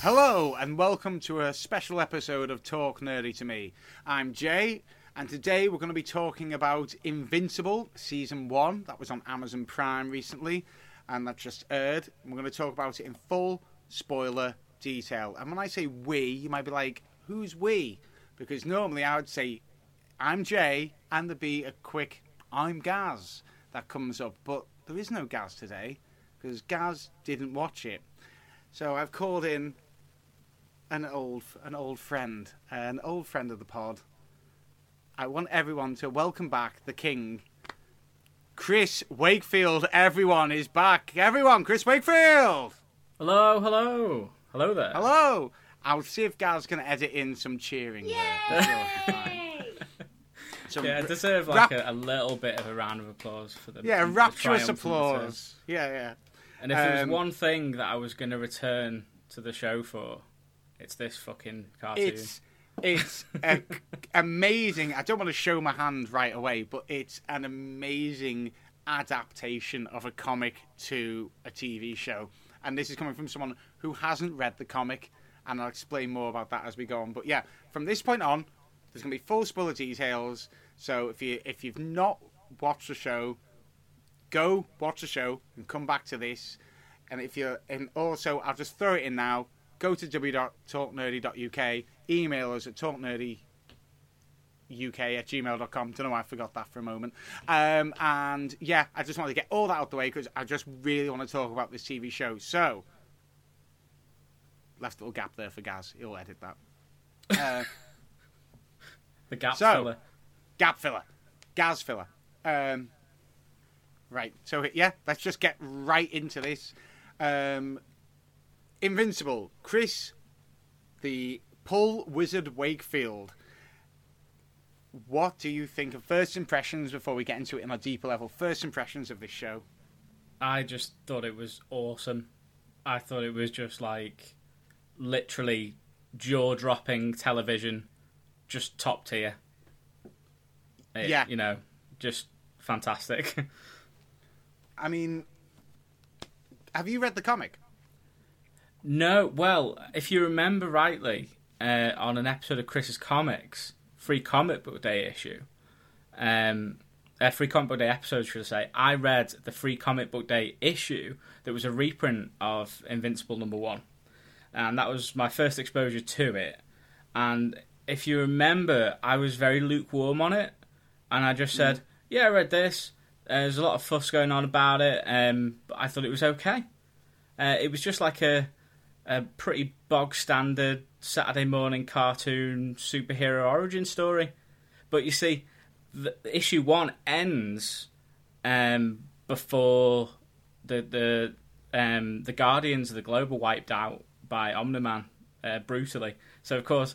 Hello, and welcome to a special episode of Talk Nerdy to Me. I'm Jay, and today we're going to be talking about Invincible Season 1. That was on Amazon Prime recently, and that just aired. And we're going to talk about it in full spoiler detail. And when I say we, you might be like, who's we? Because normally I would say, I'm Jay, and there'd be a quick, I'm Gaz that comes up. But there is no Gaz today, because Gaz didn't watch it. So I've called in an old an old friend, an old friend of the pod. I want everyone to welcome back the king, Chris Wakefield. Everyone is back. Everyone, Chris Wakefield. Hello, hello, hello there. Hello. I'll see if Gal's going to edit in some cheering. there. I'm sure it'll be fine. Some Yeah, I r- deserve like rap- a, a little bit of a round of applause for the yeah, the rapturous triumphant return. applause. Yeah, yeah. And if there Um, was one thing that I was going to return to the show for, it's this fucking cartoon. It's it's a, amazing. I don't want to show my hand right away, but it's an amazing adaptation of a comic to a TV show. And this is coming from someone who hasn't read the comic, and I'll explain more about that as we go on. But yeah, from this point on, there's going to be full spoiler details. So if you if you've not watched the show, go watch the show and come back to this. And if you're, and also I'll just throw it in now. Go to w.talknerdy.uk, email us at talknerdyuk at gmail.com. Don't know why I forgot that for a moment. Um, and yeah, I just wanted to get all that out the way because I just really want to talk about this TV show. So, left a little gap there for Gaz. He'll edit that. Uh, the gap so- filler. gap filler, Gaz filler. Um, right. So yeah, let's just get right into this. Um, Invincible, Chris, the Pull Wizard Wakefield. What do you think of first impressions before we get into it on a deeper level? First impressions of this show. I just thought it was awesome. I thought it was just like literally jaw dropping television, just top tier. It- Yeah. You know, just fantastic. I mean, have you read the comic? No, well, if you remember rightly, uh, on an episode of Chris's Comics, Free Comic Book Day issue, um, a Free Comic Book Day episode, should I say, I read the Free Comic Book Day issue that was a reprint of Invincible number one. And that was my first exposure to it. And if you remember, I was very lukewarm on it. And I just said, yeah, I read this. Uh, there's a lot of fuss going on about it, um, but I thought it was okay. Uh, it was just like a a pretty bog standard Saturday morning cartoon superhero origin story. But you see, the, issue one ends um, before the the um, the Guardians of the Globe are wiped out by Omni Man uh, brutally. So of course,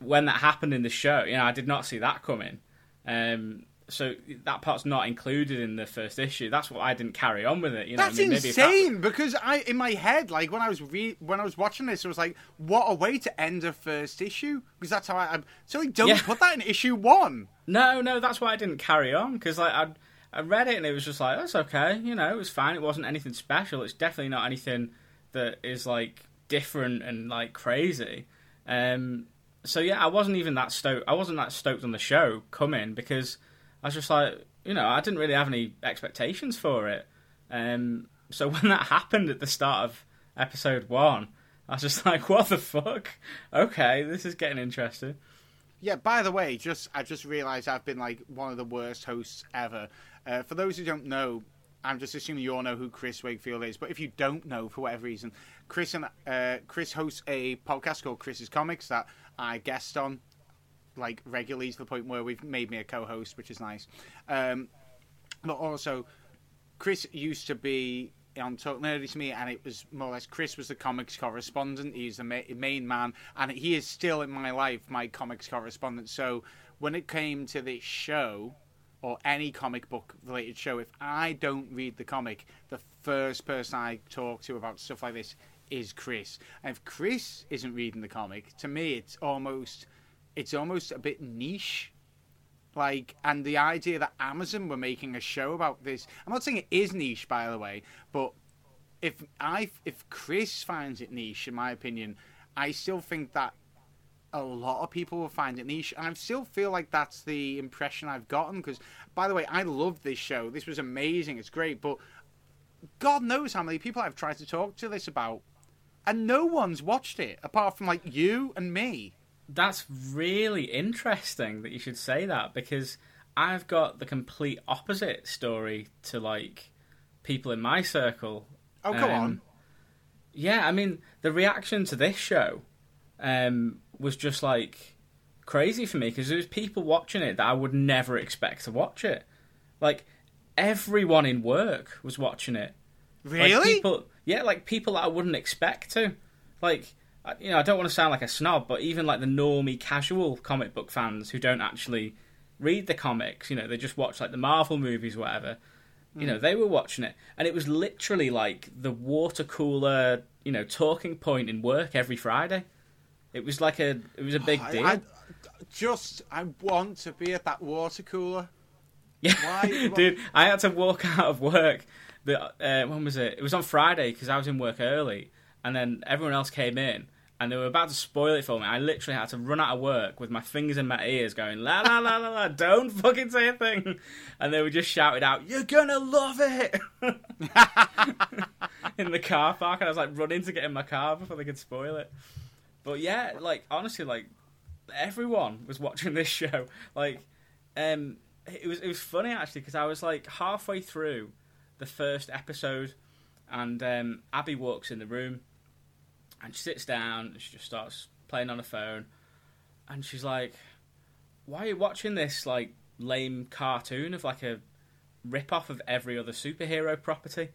when that happened in the show, you know, I did not see that coming. Um, so that part's not included in the first issue. That's what I didn't carry on with it. You know, That's I mean, maybe if that- insane because I, in my head, like when I was re- when I was watching this, I was like, "What a way to end a first issue!" Because that's how I. I'm, so like, don't Yeah. put that in issue one. No, no, that's why I didn't carry on because like I I read it and it was just like that's okay, you know, it was fine. It wasn't anything special. It's definitely not anything that is like different and like crazy. Um, so yeah, I wasn't even that stoked. I wasn't that stoked on the show coming because I was just like, you know, I didn't really have any expectations for it. Um, so when that happened at the start of episode one, I was just like, what the fuck? Okay, this is getting interesting. Yeah. By the way, just I just realised I've been like one of the worst hosts ever. Uh, for those who don't know, I'm just assuming you all know who Chris Wakefield is. But if you don't know, for whatever reason, Chris and uh, Chris hosts a podcast called Chris's Comics that I guest on like regularly to the point where we've made me a co-host, which is nice. Um, but also, Chris used to be on Talk Nerdy to me, and it was more or less Chris was the comics correspondent. He's the ma- main man, and he is still in my life my comics correspondent. So when it came to this show, or any comic book related show, if I don't read the comic, the first person I talk to about stuff like this is Chris. And if Chris isn't reading the comic, to me it's almost it's almost a bit niche. Like, and the idea that Amazon were making a show about this, I'm not saying it is niche, by the way, but if I if Chris finds it niche, in my opinion, I still think that a lot of people will find it niche, and I still feel like that's the impression I've gotten. Because, by the way, I love this show. This was amazing. It's great, but God knows how many people I've tried to talk to this about, and no one's watched it apart from like you and me. That's really interesting that you should say that because I've got the complete opposite story to like people in my circle. Oh, come Um, on. Yeah, I mean the reaction to this show um, was just like crazy for me because there was people watching it that I would never expect to watch it. Like everyone in work was watching it. Like, Really? people, yeah, like people that I wouldn't expect to. Like, you know, I don't want to sound like a snob, but even like the normie, casual comic book fans who don't actually read the comics, you know, they just watch like the Marvel movies, whatever. You know, they were watching it, and it was literally like the water cooler, you know, talking point in work every Friday. It was like a, it was a big I- deal. I, just, I want to be at that water cooler. Yeah, Why- dude, I had to walk out of work. The uh, when was it? It was on Friday because I was in work early, and then everyone else came in, and they were about to spoil it for me. I literally had to run out of work with my fingers in my ears, going la la la la la. Don't fucking say a thing, and they were just shouted out, "You're gonna love it!" in the car park, and I was like running to get in my car before they could spoil it. But yeah, like honestly, like everyone was watching this show. Like, um, it was it was funny actually because I was like halfway through the first episode, and um, Abby walks in the room, and she sits down and she just starts playing on her phone, and she's like, "Why are you watching this like lame cartoon of like a rip off of every other superhero property?"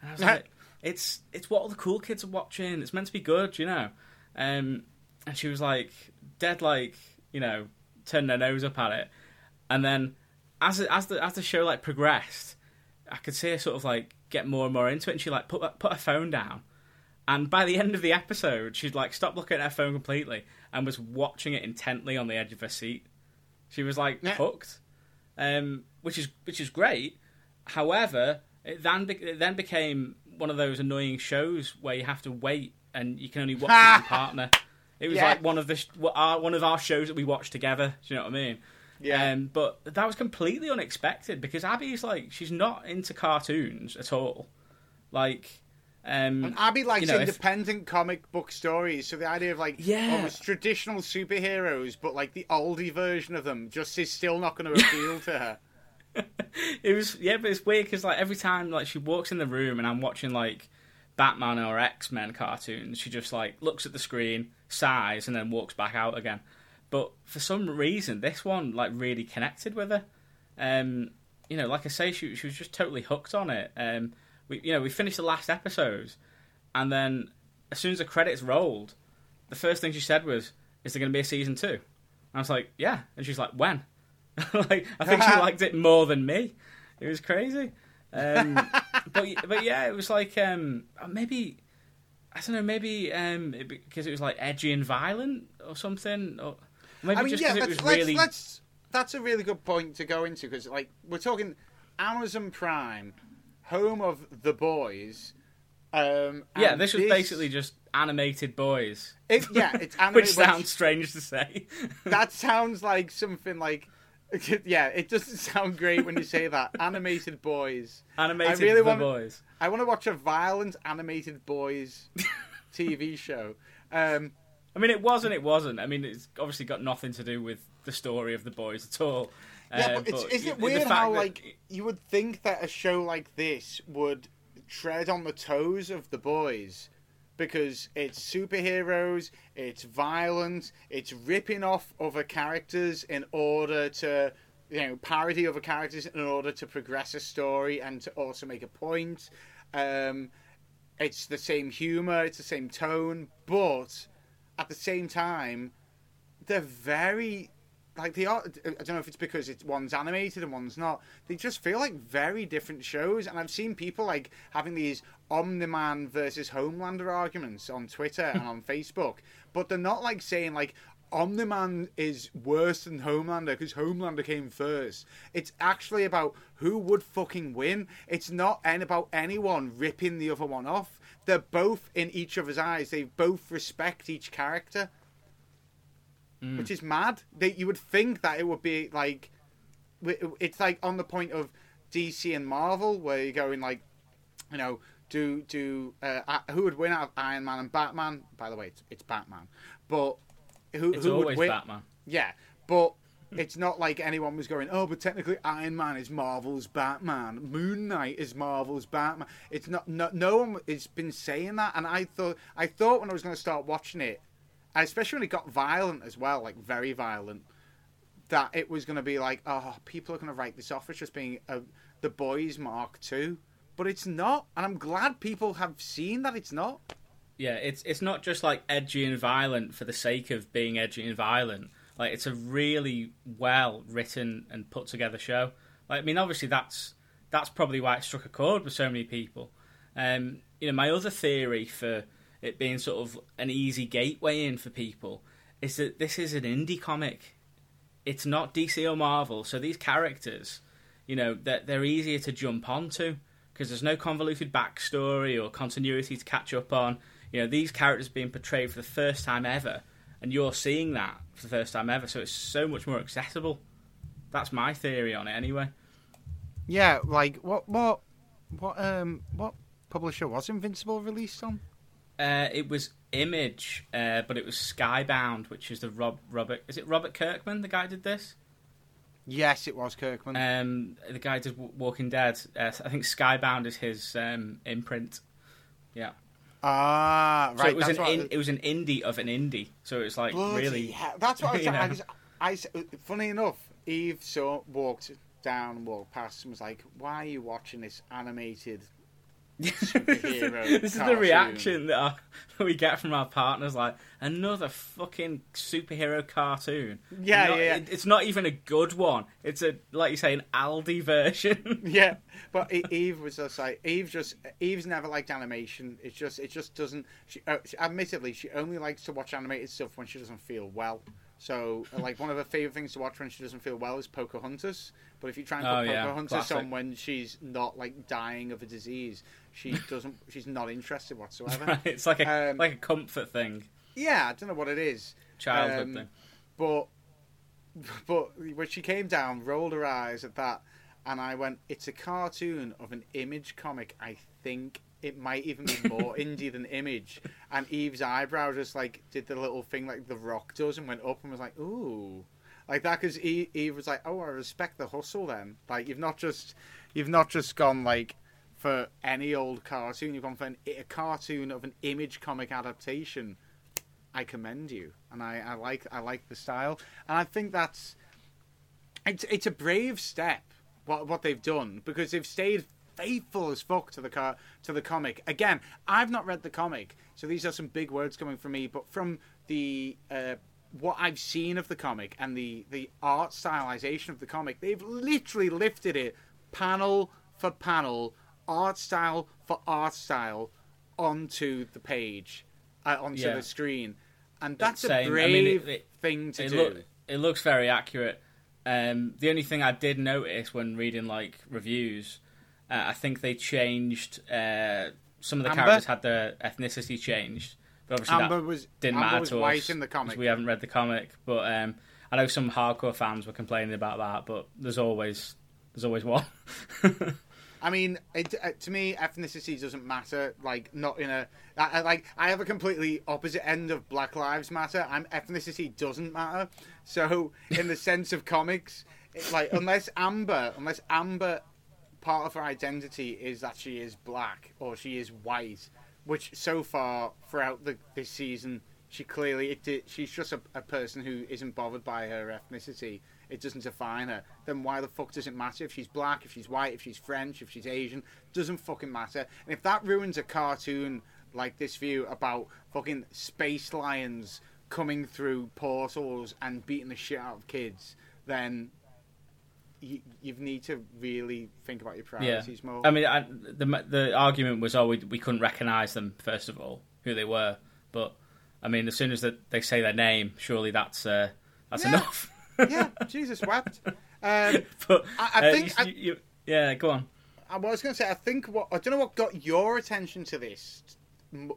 And I was like, "It's it's what all the cool kids are watching. It's meant to be good, you know." Um, and she was like, dead like you know, turning her nose up at it, and then as as the as the show like progressed, I could see her sort of like get more and more into it, and she like put put her phone down, and by the end of the episode, she'd like stopped looking at her phone completely and was watching it intently on the edge of her seat. She was like Yeah. hooked, um, which is which is great. However, it then be- it then became one of those annoying shows where you have to wait and you can only watch with your partner. It was Yeah. like one of the sh- our, one of our shows that we watched together. Do you know what I mean? Yeah. Um, but that was completely unexpected because Abby's like she's not into cartoons at all. Like, um, And Abby likes you know, if- independent comic book stories, so the idea of like Yeah. almost traditional superheroes, but like the Aldi version of them, just is still not going to appeal to her. it was yeah, but it's weird because like every time like she walks in the room and I'm watching like Batman or X Men cartoons, she just like looks at the screen, sighs, and then walks back out again. But for some reason, this one like really connected with her. Um, you know, like I say, she she was just totally hooked on it. Um, we you know we finished the last episode, and then as soon as the credits rolled, the first thing she said was, "Is there going to be a season two? And I was like, "Yeah," and she's like, "When?" like I think she liked it more than me. It was crazy. Um, but but yeah, it was like um, maybe I don't know, maybe um, it, because it was like edgy and violent or something, or maybe I mean, just because let's, it was really let's, let's. That's a really good point to go into because, like, we're talking Amazon Prime, home of the boys. Um, yeah. This was basically just animated boys, It, yeah, it's animated. which which- sounds strange to say. that sounds like something like. Yeah, it doesn't sound great when you say that. Animated boys. animated I really want- boys. I want to watch a violent animated boys TV show. Um, I mean, it was and it wasn't. I mean, it's obviously got nothing to do with the story of the boys at all. Yeah, Uh, but, it's, but isn't it weird how that- like you would think that a show like this would tread on the toes of the boys because it's superheroes, it's violent, it's ripping off other characters in order to you know parody other characters in order to progress a story and to also make a point. Um, it's the same humor, it's the same tone, but at the same time, they're very like they are. I don't know if it's because it's one's animated and one's not. They just feel like very different shows. And I've seen people like having these Omni-Man versus Homelander arguments on Twitter and on Facebook, but they're not like saying like. Omni-Man is worse than Homelander because Homelander came first. It's actually about who would fucking win. It's not about anyone ripping the other one off. They're both in each other's eyes. They both respect each character which is mad. That you would think that it would be like, it's like on the point of DC and Marvel, where you're going like, you know, do do uh, who would win out of Iron Man and Batman? By the way, it's, it's Batman, but who It's who would win? Batman. Yeah, but it's not like anyone was going, oh, but technically Iron Man is Marvel's Batman, Moon Knight is Marvel's Batman. It's not, no, no one has been saying that, and I thought, I thought when I was going to start watching it, especially when it got violent as well, like very violent, that it was going to be like, oh, people are going to write this off as just being a, the boys Mark II, but it's not, and I'm glad people have seen that it's not. Yeah, it's it's not just like edgy and violent for the sake of being edgy and violent. Like it's a really well written and put together show. Like I mean, obviously that's that's probably why it struck a chord with so many people. Um, you know, my other theory for it being sort of an easy gateway in for people is that this is an indie comic. It's not DC or Marvel, so these characters, you know, they're, they're easier to jump onto because there's no convoluted backstory or continuity to catch up on. You know, these characters being portrayed for the first time ever, and you're seeing that for the first time ever, so it's so much more accessible. That's my theory on it, anyway. Yeah, like what, what, what, um, what publisher was Invincible released on? Uh, it was Image, uh, but it was Skybound, which is the Rob Robert. Is it Robert Kirkman? The guy who did this. Yes, it was Kirkman. Um, the guy who did Walking Dead. Uh, I think Skybound is his um, imprint. Yeah. ah, right. So it was that's an in, it was an indie of an indie. So it's like Bloody really. hell. That's what I was you. I was, I s- funny enough, Eve saw walked down, walked past, and was like, "Why are you watching this animated?" Superhero this is the reaction that, our, that we get from our partners. Like another fucking superhero cartoon. Yeah, Not- yeah, yeah. it- it's not even a good one. It's a like you say an Aldi version. Yeah, but Eve was just like Eve. Just Eve's never liked animation. It's just it just doesn't. She, uh, she admittedly she only likes to watch animated stuff when she doesn't feel well. So uh, like one of her favorite things to watch when she doesn't feel well is Pocahontas. But if you try and put Oh, yeah, Pocahontas classic. on when she's not like dying of a disease, she doesn't. she's not interested whatsoever. Right, it's like a Um, like a comfort thing, Yeah, I don't know what it is. childhood Um, thing. But but when she came down, rolled her eyes at that, and I went, "It's a cartoon of an image comic. I think it might even be more indie than Image." And Eve's eyebrow just like did the little thing like The Rock does, and went up and was like, "Ooh." Like that, because Eve, Eve was like, "Oh, I respect the hustle." Then, like, you've not just, you've not just gone like for any old cartoon. You've gone for an, a cartoon of an image comic adaptation. I commend you, and I, I like I like the style, and I think that's it's it's a brave step what what they've done because they've stayed faithful as fuck to the car to the comic. Again, I've not read the comic, so these are some big words coming from me, but from the uh, what I've seen of the comic and the the art stylization of the comic, they've literally lifted it panel for panel, art style for art style onto the page, uh, onto Yeah. the screen. And that's Same. I a mean, brave it- it- thing to it, do. look, it looks very accurate. Um, the only thing I did notice when reading like reviews, uh, I think they changed uh, some of the Amber? characters had their ethnicity changed, but obviously Amber that was didn't Amber matter was to us in the comic. We haven't read the comic, but um, I know some hardcore fans were complaining about that. But there's always there's always one. I mean, it, uh, to me, ethnicity doesn't matter. Like, not in a I, I- like. I have a completely opposite end of Black Lives Matter. I'm ethnicity doesn't matter. So, in the sense of comics, it, like unless Amber, unless Amber, part of her identity is that she is black or she is white, which so far throughout the this season, she clearly it, she's just a, a person who isn't bothered by her ethnicity. It doesn't define her. Then why the fuck does it matter if she's black, if she's white, if she's French, if she's Asian? Doesn't fucking matter. And if that ruins a cartoon like this view about fucking space lions coming through portals and beating the shit out of kids, then you, you need to really think about your Yeah, priorities more. I mean, I, the the argument was, oh, we, we couldn't recognise them first of all, who they were. But I mean, as soon as that they say their name, surely that's uh, that's Yeah. enough. yeah, Jesus wept. Um, but I- I uh, think you- yeah, go on. I was going to say, I think what I don't know what got your attention to this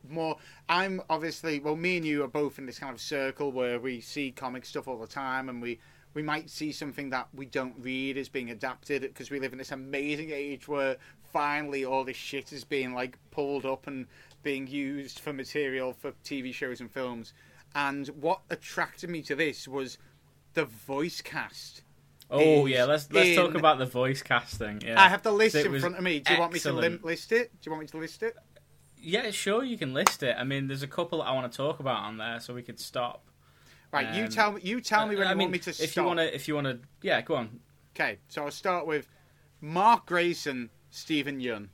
more. I'm obviously well, me and you are both in this kind of circle where we see comic stuff all the time, and we we might see something that we don't read is being adapted because we live in this amazing age where finally all this shit is being like pulled up and being used for material for TV shows and films. And what attracted me to this was the voice cast. Oh yeah, let's let's talk about the voice casting. Yeah. I have the list in front of me. Do you want me to lim- list it? Do you want me to list it? Yeah, sure, you can list it. I mean, there's a couple that I want to talk about on there, so we could stop. Right, you Um, tell me. You tell me when I you mean, want me to if stop. you want to, if you want to, yeah, go on. Okay, so I'll start with Mark Grayson, Steven Yeun.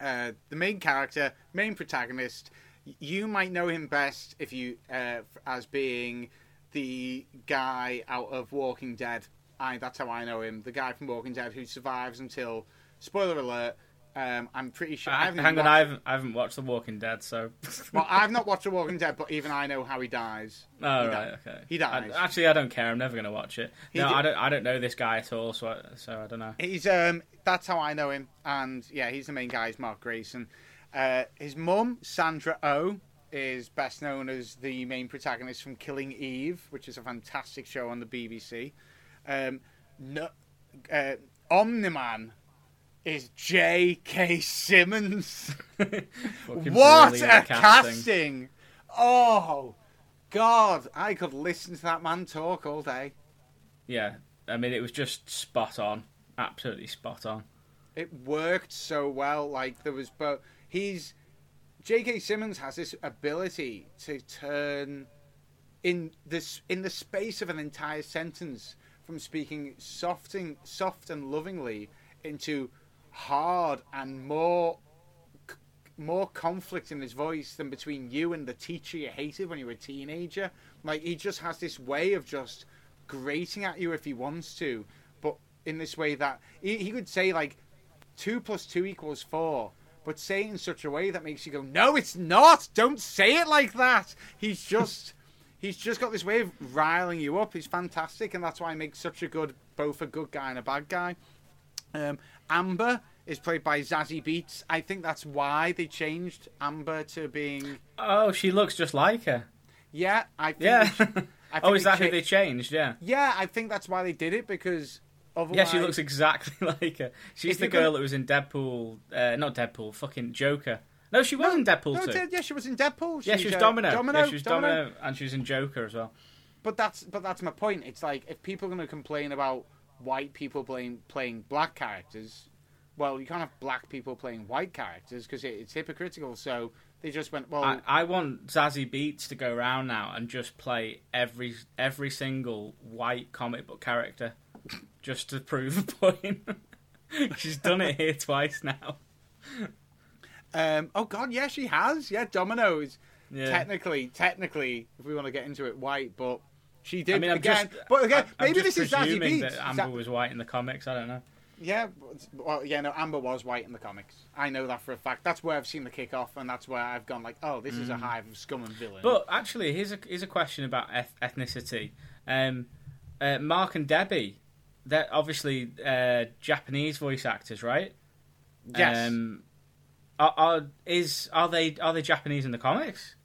Uh, the main character, main protagonist. You might know him best if you uh, as being the guy out of Walking Dead. I that's how I know him. The guy from Walking Dead who survives until spoiler alert. Um, I'm pretty sure. I I, haven't hang on, I watched- haven't, I haven't watched The Walking Dead, so. Well, I've not watched The Walking Dead, but even I know how he dies. Oh He right, died. okay. He dies. I, actually, I don't care. I'm never going to watch it. He no, di- I don't. I don't know this guy at all, so I, so I don't know. He's um that's how I know him, and yeah, he's the main guy. Is Mark Grayson. Uh, his mum Sandra O is best known as the main protagonist from Killing Eve, which is a fantastic show on the BBC. Um, no, uh, Omni-Man is J.K. Simmons. What a brilliant casting. Oh God, I could listen to that man talk all day. Yeah, I mean, it was just spot on, absolutely spot on. it worked so well. Like there was, but he's J.K. Simmons has this ability to turn in this in the space of an entire sentence from speaking soft and soft and lovingly into hard and more more conflict in his voice than between you and the teacher you hated when you were a teenager. Like he just has this way of just grating at you if he wants to, but in this way that he, he could say like two plus two equals four, but say in such a way that makes you go, no, it's not. Don't say it like that. He's just. He's just got this way of riling you up. He's fantastic, and that's why he makes such a good, both a good guy and a bad guy. Um, Amber is played by Zazie Beetz. I think that's why they changed Amber to being. Oh, she looks just like her. Yeah, I think. Yeah. I oh, think is that cha- who they changed? Yeah. Yeah, I think that's why they did it because. Otherwise, Yeah, she looks exactly like her. She's If the girl that was in Deadpool. Uh, not Deadpool, fucking Joker. No, she was in Deadpool No, too. yeah, she was in Deadpool. Yeah, She's, she was uh, Domino. Domino. Yeah, she was Domino. and she was in Joker as well. But that's but that's my point. It's like if people are going to complain about white people playing playing black characters, well, you can't have black people playing white characters because it, it's hypocritical. So they just went, well, I, I want Zazie Beetz to go around now and just play every every single white comic book character, just to prove a point. She's done it here twice now. um, oh god, yeah, she has. Yeah, Domino's Yeah. technically, technically, if we want to get into it, white, but she did I mean, I'm again. just, but again, I'm maybe this is Zazie Beetz. that Amber Za- was white in the comics. I don't know. Yeah, well, yeah, no, Amber was white in the comics. I know that for a fact. That's where I've seen the kickoff, and that's where I've gone like, oh, this is a hive of scum and villain. Mm. But actually, here's a here's a question about eth- ethnicity. Um, uh, Mark and Debbie, they're obviously uh, Japanese voice actors, right? yes, Um, are, are is are they are they Japanese in the comics?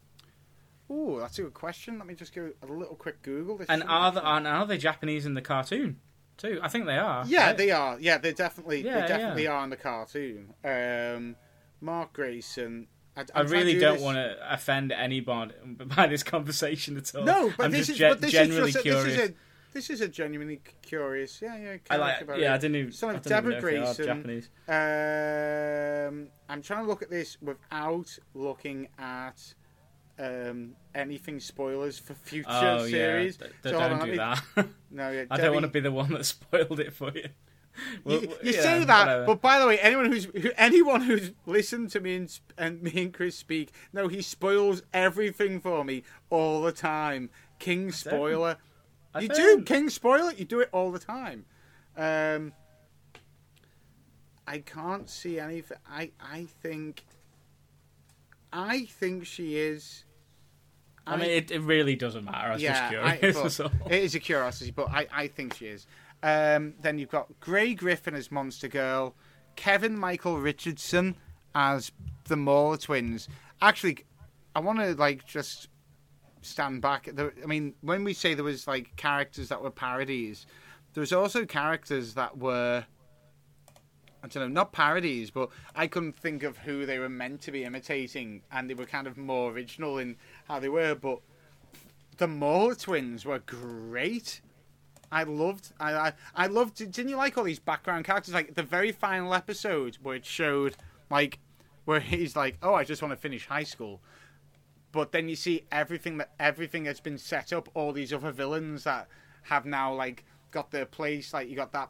Ooh, that's a good question. Let me just go a little quick Google. This And are and are they Japanese in the cartoon too? I think they are. Yeah, right? they are. Yeah, they definitely, Yeah, they definitely yeah. are in the cartoon. Um, Mark Grayson. I, I really don't want to offend anybody by this conversation at all. No, but I'm this just is gen- but this genuinely is just a, curious. this is a this is a genuinely curious. Yeah, yeah. I like, about yeah, I it. didn't even. Son I of didn't even Deborah know if they are Grayson. Japanese. Um, I'm trying to look at this without looking at um, anything spoilers for future Oh series. yeah, D- So don't do that. No, yeah, I don't want to be the one that spoiled it for you. Well, you, you yeah, say that, whatever. but by the way, anyone who's who, anyone who's listened to me and, and me and Chris speak, no, he spoils everything for me all the time. King spoiler. You do. King spoiler. You do it all the time. Um, I can't see anything. I I think. I think she is. I mean, it, it really doesn't matter. I was just curious. that's all. it is a curiosity, but I, I think she is. Um, then you've got Grey Griffin as Monster Girl, Kevin Michael Richardson as the Mauler twins. Actually, I want to like just stand back. I mean, when we say there was like characters that were parodies, there was also characters that were. I don't know, not parodies, but I couldn't think of who they were meant to be imitating, and they were kind of more original in how they were. But the Mauler twins were great. I loved. I, I I loved. Didn't you like all these background characters? Like the very final episode where it showed, like, where he's like, "Oh, I just want to finish high school," but then you see everything that everything that's been set up. All these other villains that have now like got their place. Like you got that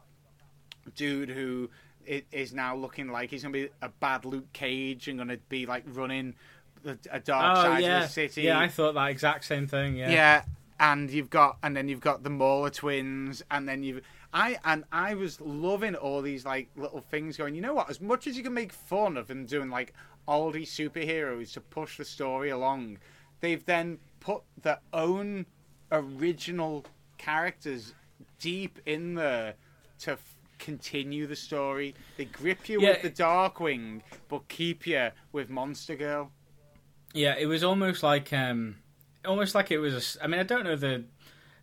dude who i- is now looking like he's gonna be a bad Luke Cage and gonna be like running the, a dark Oh side yeah, of the city. yeah. I thought that exact same thing. Yeah. Yeah, and you've got and then you've got the Mauler twins, and then you've I and I was loving all these like little things going. You know what? As much as you can make fun of them doing like Aldi superheroes to push the story along, they've then put their own original characters deep in there to continue the story. They grip you Yeah. with the Darkwing, but keep you with Monster Girl. Yeah, it was almost like um, almost like it was. A, I mean, I don't know the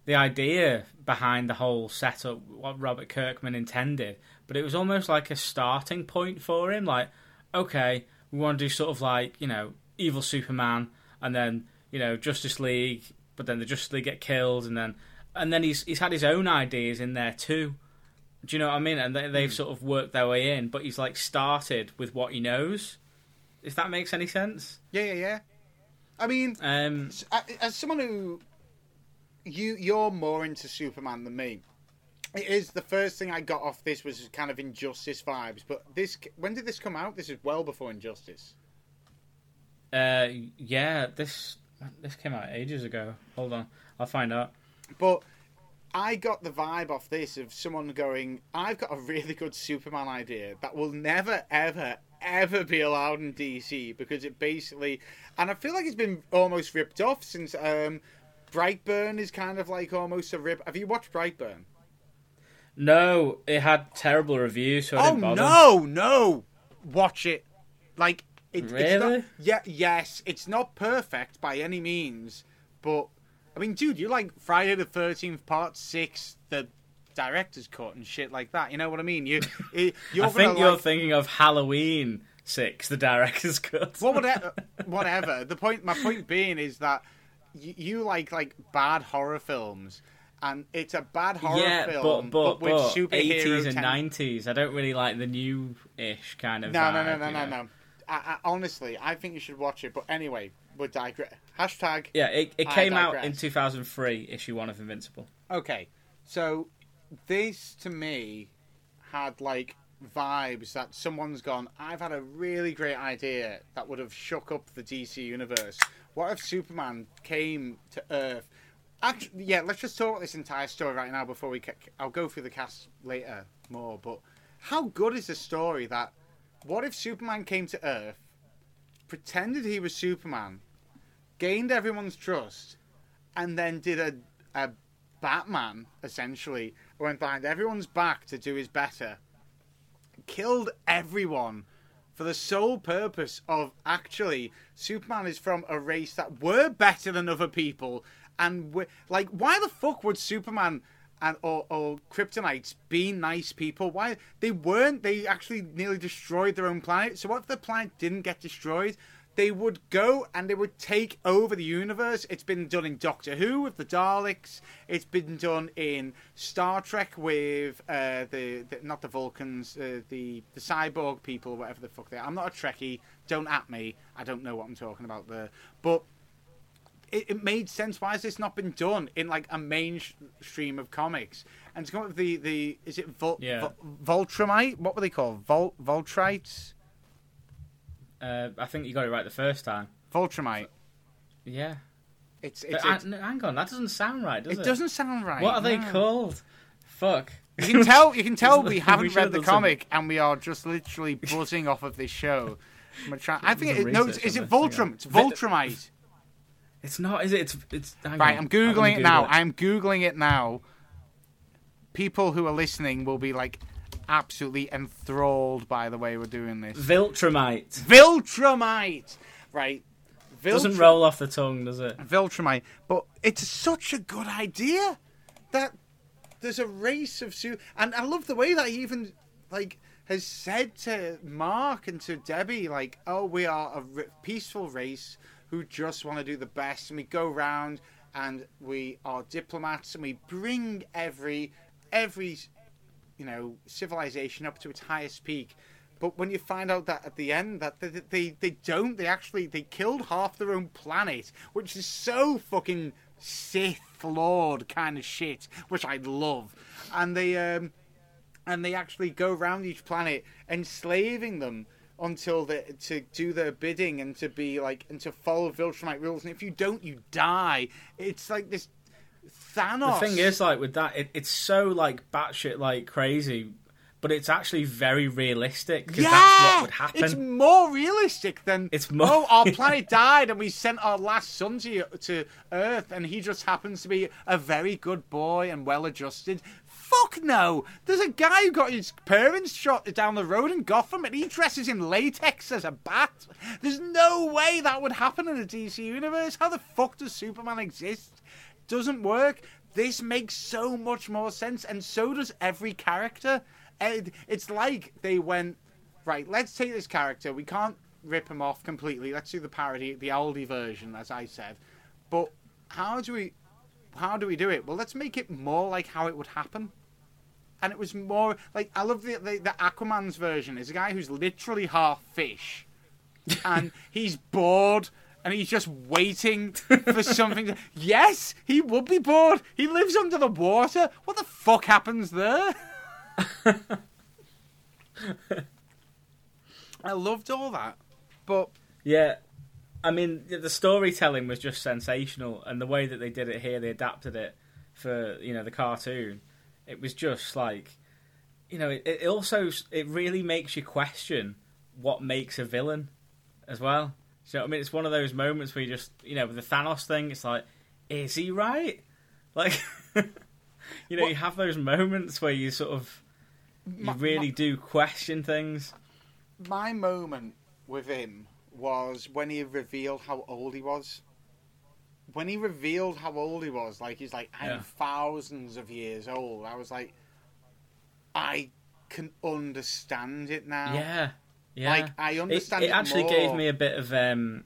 the idea behind the whole setup, what Robert Kirkman intended, but it was almost like a starting point for him. Like, okay, we want to do sort of like you know, evil Superman, and then you know, Justice League, but then the Justice League get killed, and then and then he's he's had his own ideas in there too. Do you know what I mean? And they, they've sort of worked their way in, but he's like started with what he knows. If that makes any sense. Yeah, yeah, yeah. I mean, Um, As someone who you you're more into Superman than me, it is the first thing I got off this was kind of Injustice vibes. But this when did this come out? This is well before Injustice. Uh, yeah, this this came out ages ago. Hold on, I'll find out. But I got the vibe off this of someone going, I've got a really good Superman idea that will never, ever, ever be allowed in DC because it basically, and I feel like it's been almost ripped off since um, Brightburn is kind of like almost a rip. Have you watched Brightburn? No, it had terrible reviews, so I Oh didn't bother. no, no! Watch it. Like it, It's Really? not, yeah. Yes, it's not perfect by any means, but I mean, dude, you like Friday the Thirteenth Part Six, the director's cut and shit like that. You know what I mean? You, you you're I think you're like, thinking of Halloween Six, the director's cut. well, whatever, whatever. The point, my point being is that you, you like like bad horror films, and it's a bad horror yeah, film, but but, with but superhero 80s and ten- 90s. I don't really like the new-ish kind of. No, no, vibe, no, no, you no, know? no. I, I, honestly, I think you should watch it. But anyway, we're digress. Hashtag. Yeah, it, it I came out in 2003, issue one of Invincible. Okay, so this to me had like vibes that someone's gone. I've had a really great idea that would have shook up the DC universe. What if Superman came to Earth? Actually, yeah. Let's just talk about this entire story right now before we. ca- I'll go through the cast later more. But how good is the story that? What if Superman came to Earth, pretended he was Superman, gained everyone's trust, and then did a a Batman essentially went behind everyone's back to do his better, killed everyone for the sole purpose of actually Superman is from a race that were better than other people, and we like why the fuck would Superman and or, or Kryptonites be nice people? Why they weren't? They actually nearly destroyed their own planet. So what if the planet didn't get destroyed? They would go and they would take over the universe. It's been done in Doctor Who with the Daleks. It's been done in Star Trek with uh, the, the not the Vulcans, uh, the the cyborg people, whatever the fuck they are. I'm not a Trekkie. Don't at me. I don't know what I'm talking about there. But it, it made sense. Why has this not been done in like a mainstream of comics? And to come up with the the is it Vol, Yeah. Vol, Voltramite? What were they called? Vol, Voltrites? Uh, I think you got it right the first time. Voltramite. Yeah. It's But it's, uh, it's hang on, that doesn't sound right, does it? it doesn't sound right. What are they no. called? Fuck. You can tell. You can tell we haven't should read have the done some- comic, and we are just literally buzzing off of this show. I'm gonna try- I think some it, no. Research is on it this, hang Voltram? on. It's Voltramite. It's not, is it? It's it's. hang Right, on. I'm googling it now. I'm googling it now. People who are listening will be like absolutely enthralled by the way we're doing this. Viltrumite. Viltramite, right? Doesn't roll off the tongue, does it? Viltramite, but it's such a good idea that there's a race of su and I love the way that he even like has said to Mark and to Debbie like, "Oh, we are a r- peaceful race who just want to do the best, and we go round and we are diplomats and we bring every every you know civilization up to its highest peak." But when you find out that at the end that they, they they don't, they actually they killed half their own planet, which is so fucking Sith Lord kind of shit, which I love. And they um and they actually go around each planet enslaving them until they to do their bidding and to be like and to follow Viltrumite rules. And if you don't, you die. It's like this The thing is, like with that, it, it's so like batshit like crazy, but it's actually very realistic because yeah, that's what would happen. It's more realistic than It's oh, more- Oh, our planet died, and we sent our last son to to Earth, and he just happens to be a very good boy and well-adjusted. Fuck no! There's a guy who got his parents shot down the road in Gotham, and he dresses in latex as a bat. There's no way that would happen in the DC universe. How the fuck does Superman exist? Doesn't work. This makes so much more sense, and so does every character. It's like they went, right, let's take this character. We can't rip him off completely. Let's do the parody, the Aldi version, as I said. But how do we, how do we do it? Well, let's make it more like how it would happen. And it was more like I love the the, the Aquaman's version. Is a guy who's literally half fish, and he's bored. And he's just waiting for something to. Yes, he would be bored. He lives under the water. What the fuck happens there? I loved all that, but Yeah, I mean the storytelling was just sensational, and the way that they did it here, they adapted it for you know the cartoon. It was just like, you know, it, it also it really makes you question what makes a villain as well. So I mean, it's one of those moments where you just you know with the Thanos thing, it's like, is he right? Like, you know, What- you have those moments where you sort of you My- really do question things. my moment with him was when he revealed how old he was. When he revealed how old he was, like he's like, I'm Yeah. thousands of years old. I was like, I can understand it now. Yeah, yeah. Like I It, understand. it actually more. gave me a bit of um,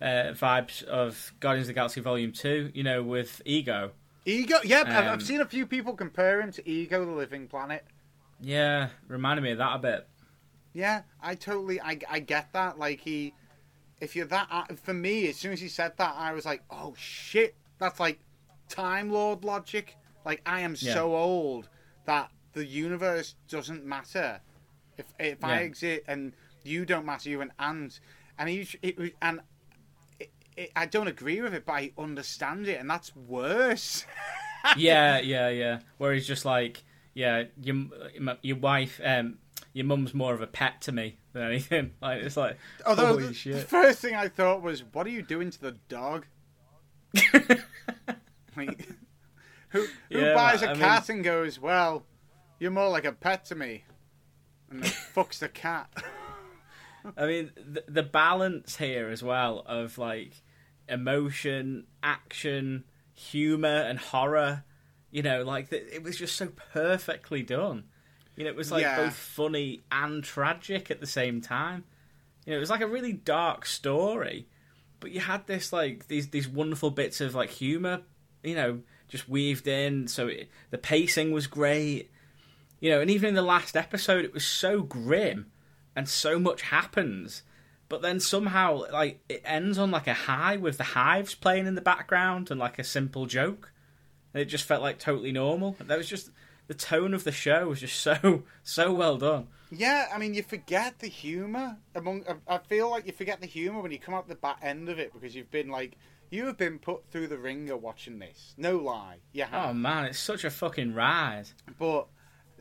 uh, vibes of Guardians of the Galaxy Volume Two. You know, with Ego. Ego. Yeah, I've- um, I've seen a few people compare him to Ego, the Living Planet. Yeah, reminded me of that a bit. Yeah, I totally, I, I get that. Like he, if you're that, uh, for me, as soon as he said that, I was like, oh shit, that's like Time Lord logic. Like I am Yeah. so old that the universe doesn't matter. If if I Yeah. exist and you don't matter, you and and and he, it, and it, it, I don't agree with it, but I understand it, and that's worse. yeah, yeah, yeah. Where he's just like, yeah, your your wife, um, your mum's more of a pet to me than anything. Like it's like, Although holy the, the shit. first thing I thought was, what are you doing to the dog? Like, who who Yeah, buys a I mean- cat and goes, well, you're more like a pet to me, and fucks the cat. I mean, the, the balance here as well of like emotion, action, humor, and horror. You know, like the, it was just so perfectly done. You know, it was like Yeah. both funny and tragic at the same time. You know, it was like a really dark story, but you had this like these these wonderful bits of like humor. You know, just weaved in. So it, the pacing was great. You know, and even in the last episode, it was so grim and so much happens but then somehow like it ends on like a high with the hives playing in the background and like a simple joke. And it just felt like totally normal. That was just the tone of the show was just so so well done. Yeah, I mean, you forget the humor among. I- feel like you forget the humor when you come out the back end of it because you've been like, you have been put through the ringer watching this. No lie, you have. Oh man, it's such a fucking ride. But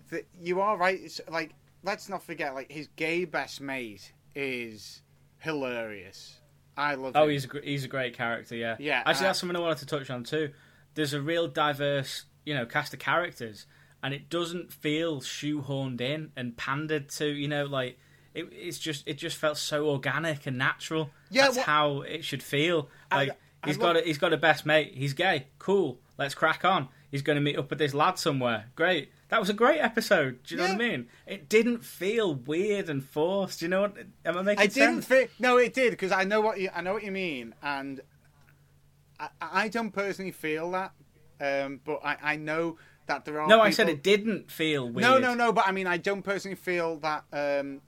the, you are right. It's like, let's not forget, like his gay best mate is hilarious. I love. Oh, him. he's a, gr- he's a great character. Yeah. Yeah, Actually, uh, that's something I wanted to touch on too. There's a real diverse, you know, cast of characters, and it doesn't feel shoehorned in and pandered to. You know, like it, it's just it just felt so organic and natural. Yeah, that's well- how it should feel. I- Like I he's love- got a, he's got a best mate. He's gay. Cool. Let's crack on. He's going to meet up with this lad somewhere. Great. That was a great episode. Do you know what I mean? It didn't feel weird and forced. Do you know what? Am I making I didn't sense? think. No, it did because I know what you. I know what you mean, and I, I don't personally feel that. Um, but I, I know that there are. No, I said it didn't feel weird. No, no, no. But I mean, I don't personally feel that. Um,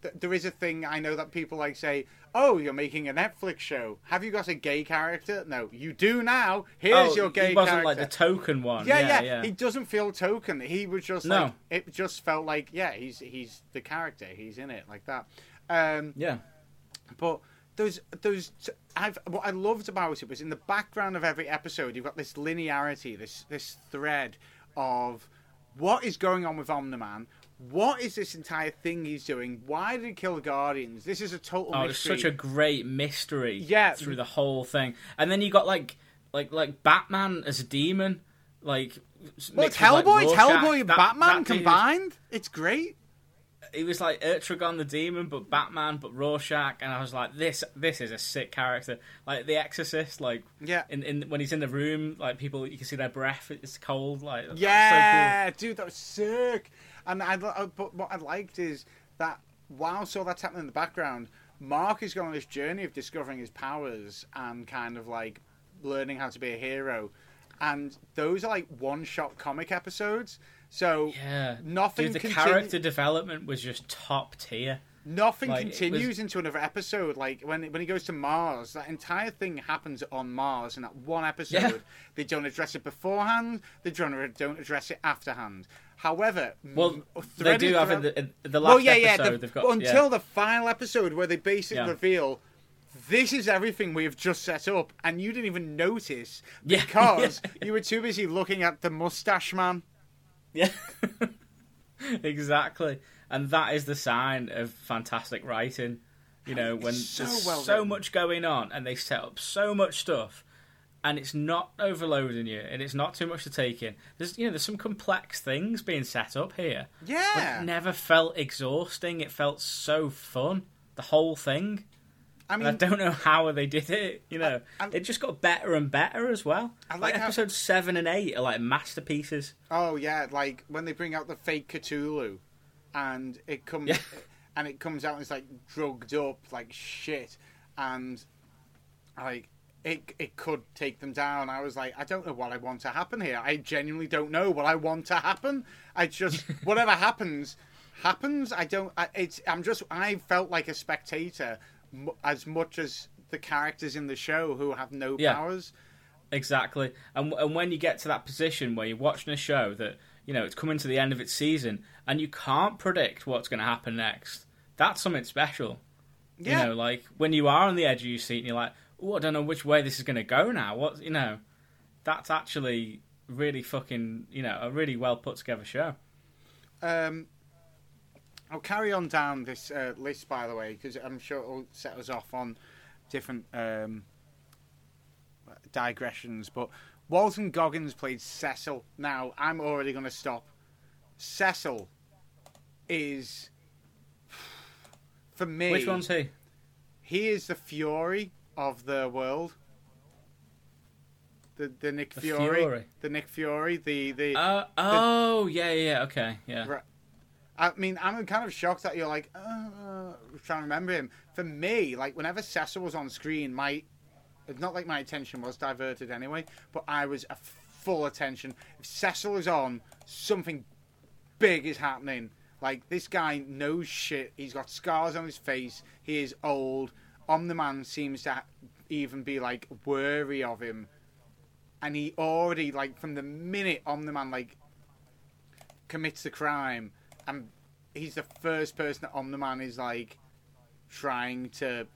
th- there is a thing I know that people like say, "Oh, you're making a Netflix show. Have you got a gay character?" No, you do now. Here's Oh, your gay he wasn't character. like the token one. yeah, Yeah, yeah, yeah. He doesn't feel token. He was just No. like it. Just felt like yeah, he's he's the character. He's in it like that. Um, yeah. but there's there's I've what I loved about it was in the background of every episode you've got this linearity, this this thread of what is going on with Omni-Man. What is this entire thing he's doing? Why did he kill the Guardians? This is a total Oh, it's such a great mystery. Yeah. Through the whole thing, and then you got like like like Batman as a demon, like. well, it's with, Hellboy, like, it's Hellboy and That- Batman that combined. It's great. He was like Etrigan the demon, but Batman, but Rorschach, and I was like, this this is a sick character. Like The Exorcist, like Yeah. in, in when he's in the room, like people you can see their breath, it's cold. Like Yeah, dude, that was sick. And I, I, but what I liked is that while all that's happening in the background, Mark is going on this journey of discovering his powers and kind of like learning how to be a hero. And those are like one-shot comic episodes. So. Yeah, nothing Dude, the continu- character development was just top tier. Nothing Like, continues was- into another episode. Like when when he goes to Mars, that entire thing happens on Mars in that one episode. Yeah. They don't address it beforehand. They don't don't address it afterhand. However, Well, they do have in the, in the last well, yeah, yeah. episode. the- they've got until yeah. the final episode where they basically Yeah. reveal this is everything we have just set up, and you didn't even notice because yeah. you were too busy looking at the mustache man. Yeah, exactly. And that is the sign of fantastic writing. You know, when so there's well so written. much going on and they set up so much stuff, and it's not overloading you, and it's not too much to take in. There's you know there's some complex things being set up here, but Yeah, it never felt exhausting. It felt so fun. The whole thing. I And I don't know how they did it. You know, it just got better and better as well. I like like how- seven and eight are like masterpieces. Oh yeah, like when they bring out the fake Cthulhu, and it comes Yeah. and it comes out and it's like drugged up like shit, and like it it could take them down. I was like, I don't know what I want to happen here. I genuinely don't know what I want to happen. I just whatever happens happens. I don't. I, it's. I'm just. I felt like a spectator as much as the characters in the show who have no Yeah. powers. Exactly. And and when you get to that position where you're watching a show that you know it's coming to the end of its season and you can't predict what's going to happen next, that's something special. Yeah. You know, like when you are on the edge of your seat and you're like, "Oh, I don't know which way this is going to go now." What you know, that's actually really fucking you know a really well put together show. Um, I'll carry on down this uh, list, by the way, because I'm sure it'll set us off on different um, digressions. But Walton Goggins played Cecil. Now, I'm already going to stop. Cecil is, for me, Which one's he? he is the Fury of the world. The, the Nick Fury, Fury? the Nick Fury, the the Uh, oh, yeah, yeah, okay, yeah. Right. I mean, I'm kind of shocked that you're like uh, trying to remember him. For me, like whenever Cecil was on screen, my it's not like my attention was diverted anyway, but I was a full attention. If Cecil is on, something big is happening. Like this guy knows shit. He's got scars on his face. He is old. Omni-Man seems to even be like wary of him, and he already like from the minute Omni-Man like commits the crime, and he's the first person that Omni-Man is like trying to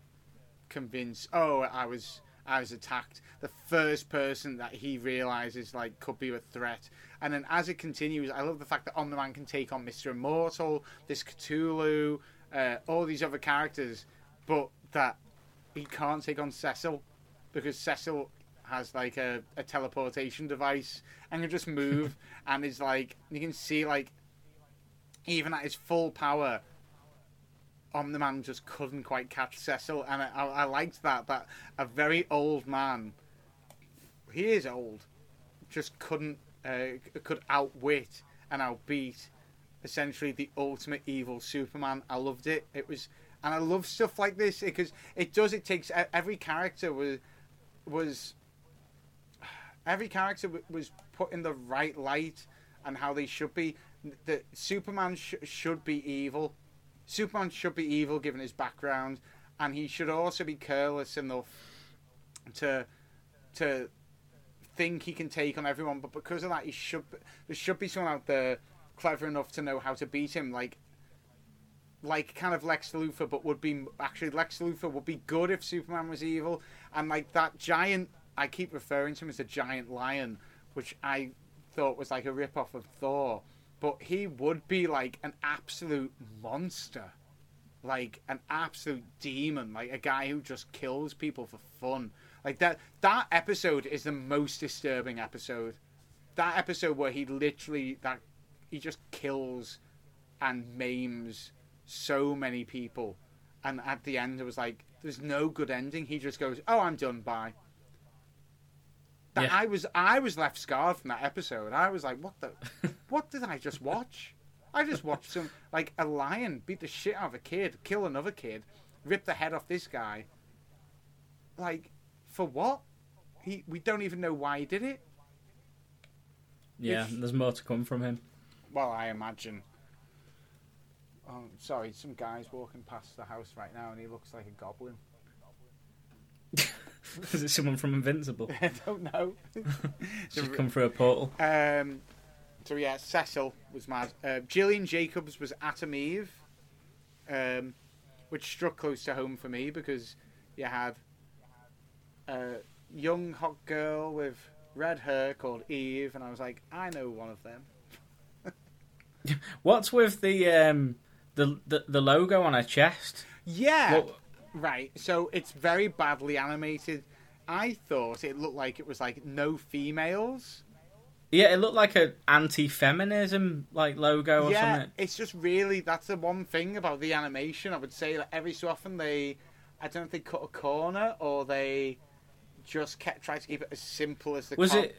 convince. Oh, I was I was attacked. The first person that he realizes like could be a threat, and then as it continues, I love the fact that Omni-Man can take on Mister Immortal, this Cthulhu, uh, all these other characters, but that he can't take on Cecil because Cecil has like a, a teleportation device and can just move and is like you can see like even at his full power Omni-Man just couldn't quite catch Cecil and I, I, I liked that that a very old man he is old just couldn't uh, could outwit and outbeat essentially the ultimate evil Superman I loved it it was and I love stuff like this because it does it takes every character was was every character was put in the right light and how they should be. The Superman sh- should be evil. Superman should be evil given his background, and he should also be careless enough to to think he can take on everyone. But because of that, he should there should be someone out there clever enough to know how to beat him. Like like kind of Lex Luthor, but would be actually Lex Luthor would be good if Superman was evil, and like that giant. I keep referring to him as a giant lion, which I thought was like a rip off of Thor, but he would be like an absolute monster, like an absolute demon, like a guy who just kills people for fun. Like that. That episode is the most disturbing episode. That episode where he literally that he just kills and maims so many people. And at the end, it was like, there's no good ending. He just goes, "Oh, I'm done. Bye." That Yeah. I was, I was left scarred from that episode. I was like, "What the? what did I just watch? I just watched some like a lion beat the shit out of a kid, kill another kid, rip the head off this guy. Like, for what? He, we don't even know why he did it. Yeah, If- there's more to come from him. Well, I imagine. Oh, sorry, some guy's walking past the house right now, and he looks like a goblin. Is it someone from Invincible? I don't know. She's come through a portal. um, so yeah, Cecil was mad. Uh, Gillian Jacobs was Atom Eve, um, which struck close to home for me because you have a young hot girl with red hair called Eve, and I was like, I know one of them. What's with the um the the, the logo on her chest? Yeah. What- Right. So it's very badly animated. I thought it looked like it was like no females. Yeah, it looked like an anti-feminism like logo or yeah, something. it's just really that's the one thing about the animation. I would say that every so often they, I don't know if they cut a corner or they just kept trying to keep it as simple as the. Was it?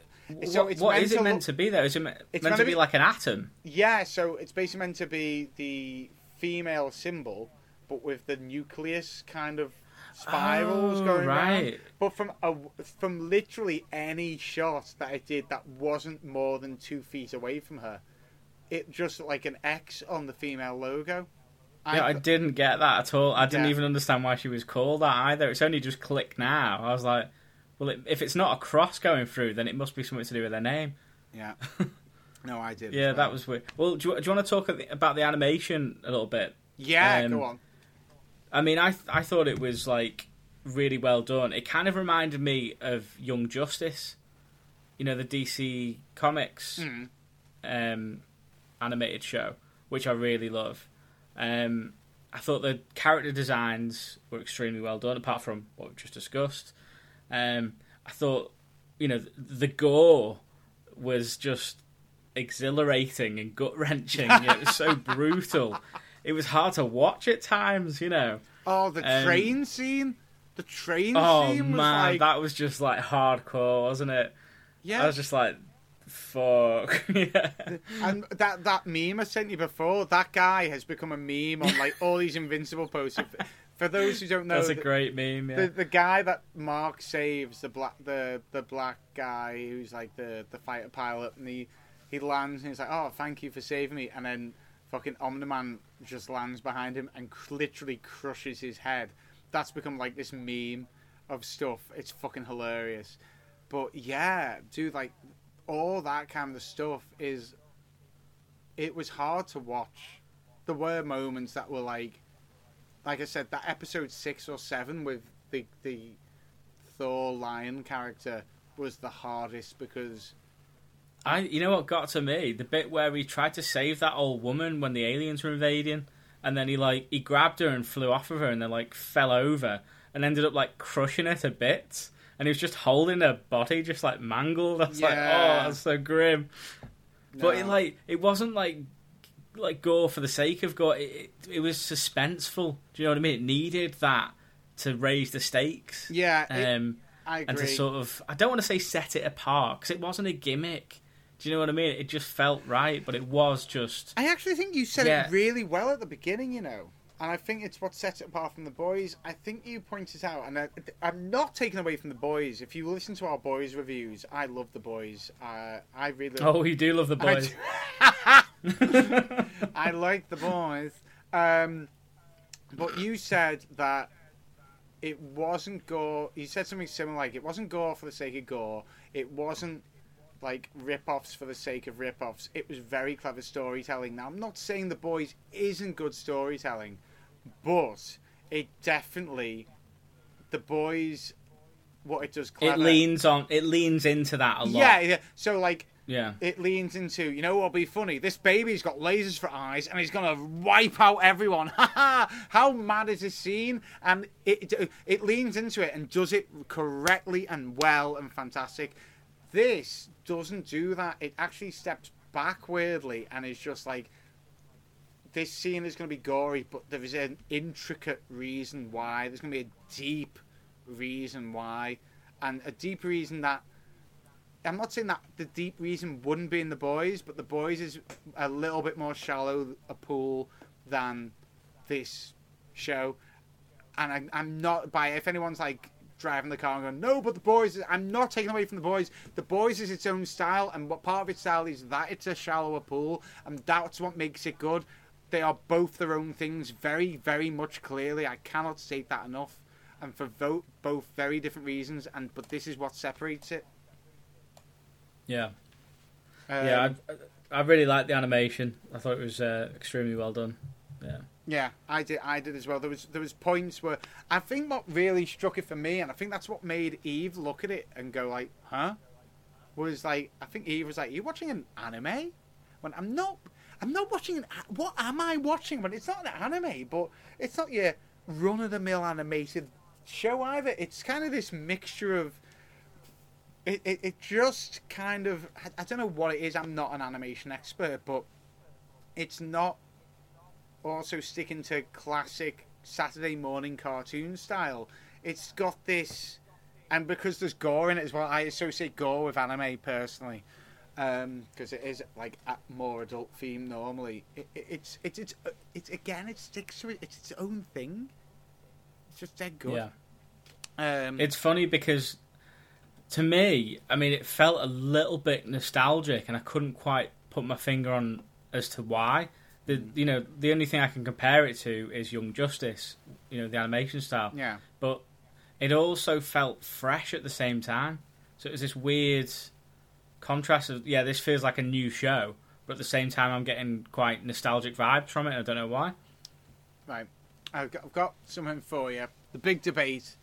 So what it's what is it meant look- to be though? Is it me- It's meant meant to to be be- like an atom? Yeah, so it's basically meant to be the female symbol, but with the nucleus kind of spirals Oh, going right. around. But from a, from literally any shot that I did that wasn't more than two feet away from her, it just like an X on the female logo. Yeah, I didn't get that at all. I didn't Yeah. even understand why she was called that either. It's only just clicked now. I was like, well, it, if it's not a cross going through, then it must be something to do with her name. yeah. No, I did. Yeah, as that was weird. Well, do you, do you want to talk about the animation a little bit? Yeah, um, go on. I mean, I I thought it was like really well done. It kind of reminded me of Young Justice, you know, the DC Comics Mm. um, animated show, which I really love. Um, I thought the character designs were extremely well done, apart from what we've just discussed. Um, I thought, you know, the gore was just exhilarating and gut wrenching. it was so brutal. It was hard to watch at times, you know. Oh, the um, train scene. The train Oh scene was man, like, that was just like hardcore, wasn't it? yeah. I was just like, fuck. yeah. And that that meme I sent you before, that guy has become a meme on like all these invincible posts. For those who don't know, That's a the- great meme. Yeah. the, the guy that Mark saves, the black the the black guy who's like the the fighter pilot, and he he lands and he's like, "Oh, thank you for saving me," and then fucking Omni-Man just lands behind him and literally crushes his head. That's become like this meme of stuff. It's fucking hilarious. But yeah, dude, like all that kind of stuff is. It was hard to watch. There were moments that were like, like I said, that episode six or seven with the the Thor lion character was the hardest because I, you know what got to me? The bit where he tried to save that old woman when the aliens were invading, and then he like he grabbed her and flew off of her, and then like fell over and ended up like crushing her to bits. And he was just holding her body, just like mangled. I was like, oh, that's so grim. But it like it wasn't like like gore for the sake of gore. It, it, it was suspenseful. Do you know what I mean? It needed that to raise the stakes. yeah, it- Um, I agree. and to sort of I don't want to say set it apart because it wasn't a gimmick. Do you know what I mean? It just felt right, but it was just I actually think you said Yeah. it really well at the beginning, you know. And I think it's what sets it apart from the boys. I think you pointed out, and I, I'm not taking away from the boys. If you listen to our boys reviews, I love the boys. Uh, I really. oh, you do love the I boys. do- I like the boys. Um, but you said that it wasn't gore. You said something similar, like it wasn't gore for the sake of gore. It wasn't like rip-offs for the sake of rip-offs. It was very clever storytelling. Now, I'm not saying the boys isn't good storytelling, but it definitely the boys what it does clever. it leans on. It leans into that a lot. Yeah, yeah. So like yeah. it leans into, you know what'll be funny? This baby's got lasers for eyes and he's gonna wipe out everyone. How mad is this scene? And it it leans into it and does it correctly and well and fantastic. This doesn't do that. It actually steps back weirdly and is just like this scene is going to be gory, but there is an intricate reason why. There's going to be a deep reason why, and a deep reason that I'm not saying that the deep reason wouldn't be in the boys, but the boys is a little bit more shallow a pool than this show. And I, I'm not by if anyone's like driving the car and going no, but the boys. I'm not taking away from the boys. The boys is its own style, and what part of its style is that it's a shallower pool, and that's what makes it good. They are both their own things, very, very much clearly. I cannot state that enough, and for vote both very different reasons. And but this is what separates it. Yeah. Um, yeah. I, I really liked the animation. I thought it was uh, extremely well done. Yeah. Yeah, I did. I did as well. There was there was points where I think what really struck it for me, and I think that's what made Eve look at it and go like, "Huh?" Was like I think Eve was like, "You watching an anime?" When I'm not, I'm not watching. An, what am I watching? But it's not an anime, but it's not your run of the mill animated show either. It's kind of this mixture of. It, it, it just kind of I, I don't know what it is. I'm not an animation expert, but it's not also sticking to classic Saturday morning cartoon style. It's got this, and because there's gore in it as well, I associate gore with anime personally, because it is like a more adult theme normally. It, it, it's it's it's it's again it sticks to it. It's its own thing. It's just dead good. Yeah. Um, It's funny because to me, I mean, it felt a little bit nostalgic, and I couldn't quite put my finger on as to why. The you know the only thing I can compare it to is Young Justice, you know the animation style, yeah. but it also felt fresh at the same time. So it was this weird contrast of yeah, this feels like a new show, but at the same time I'm getting quite nostalgic vibes from it. I don't know why. Right. I've got, I've got something for you. The big debate.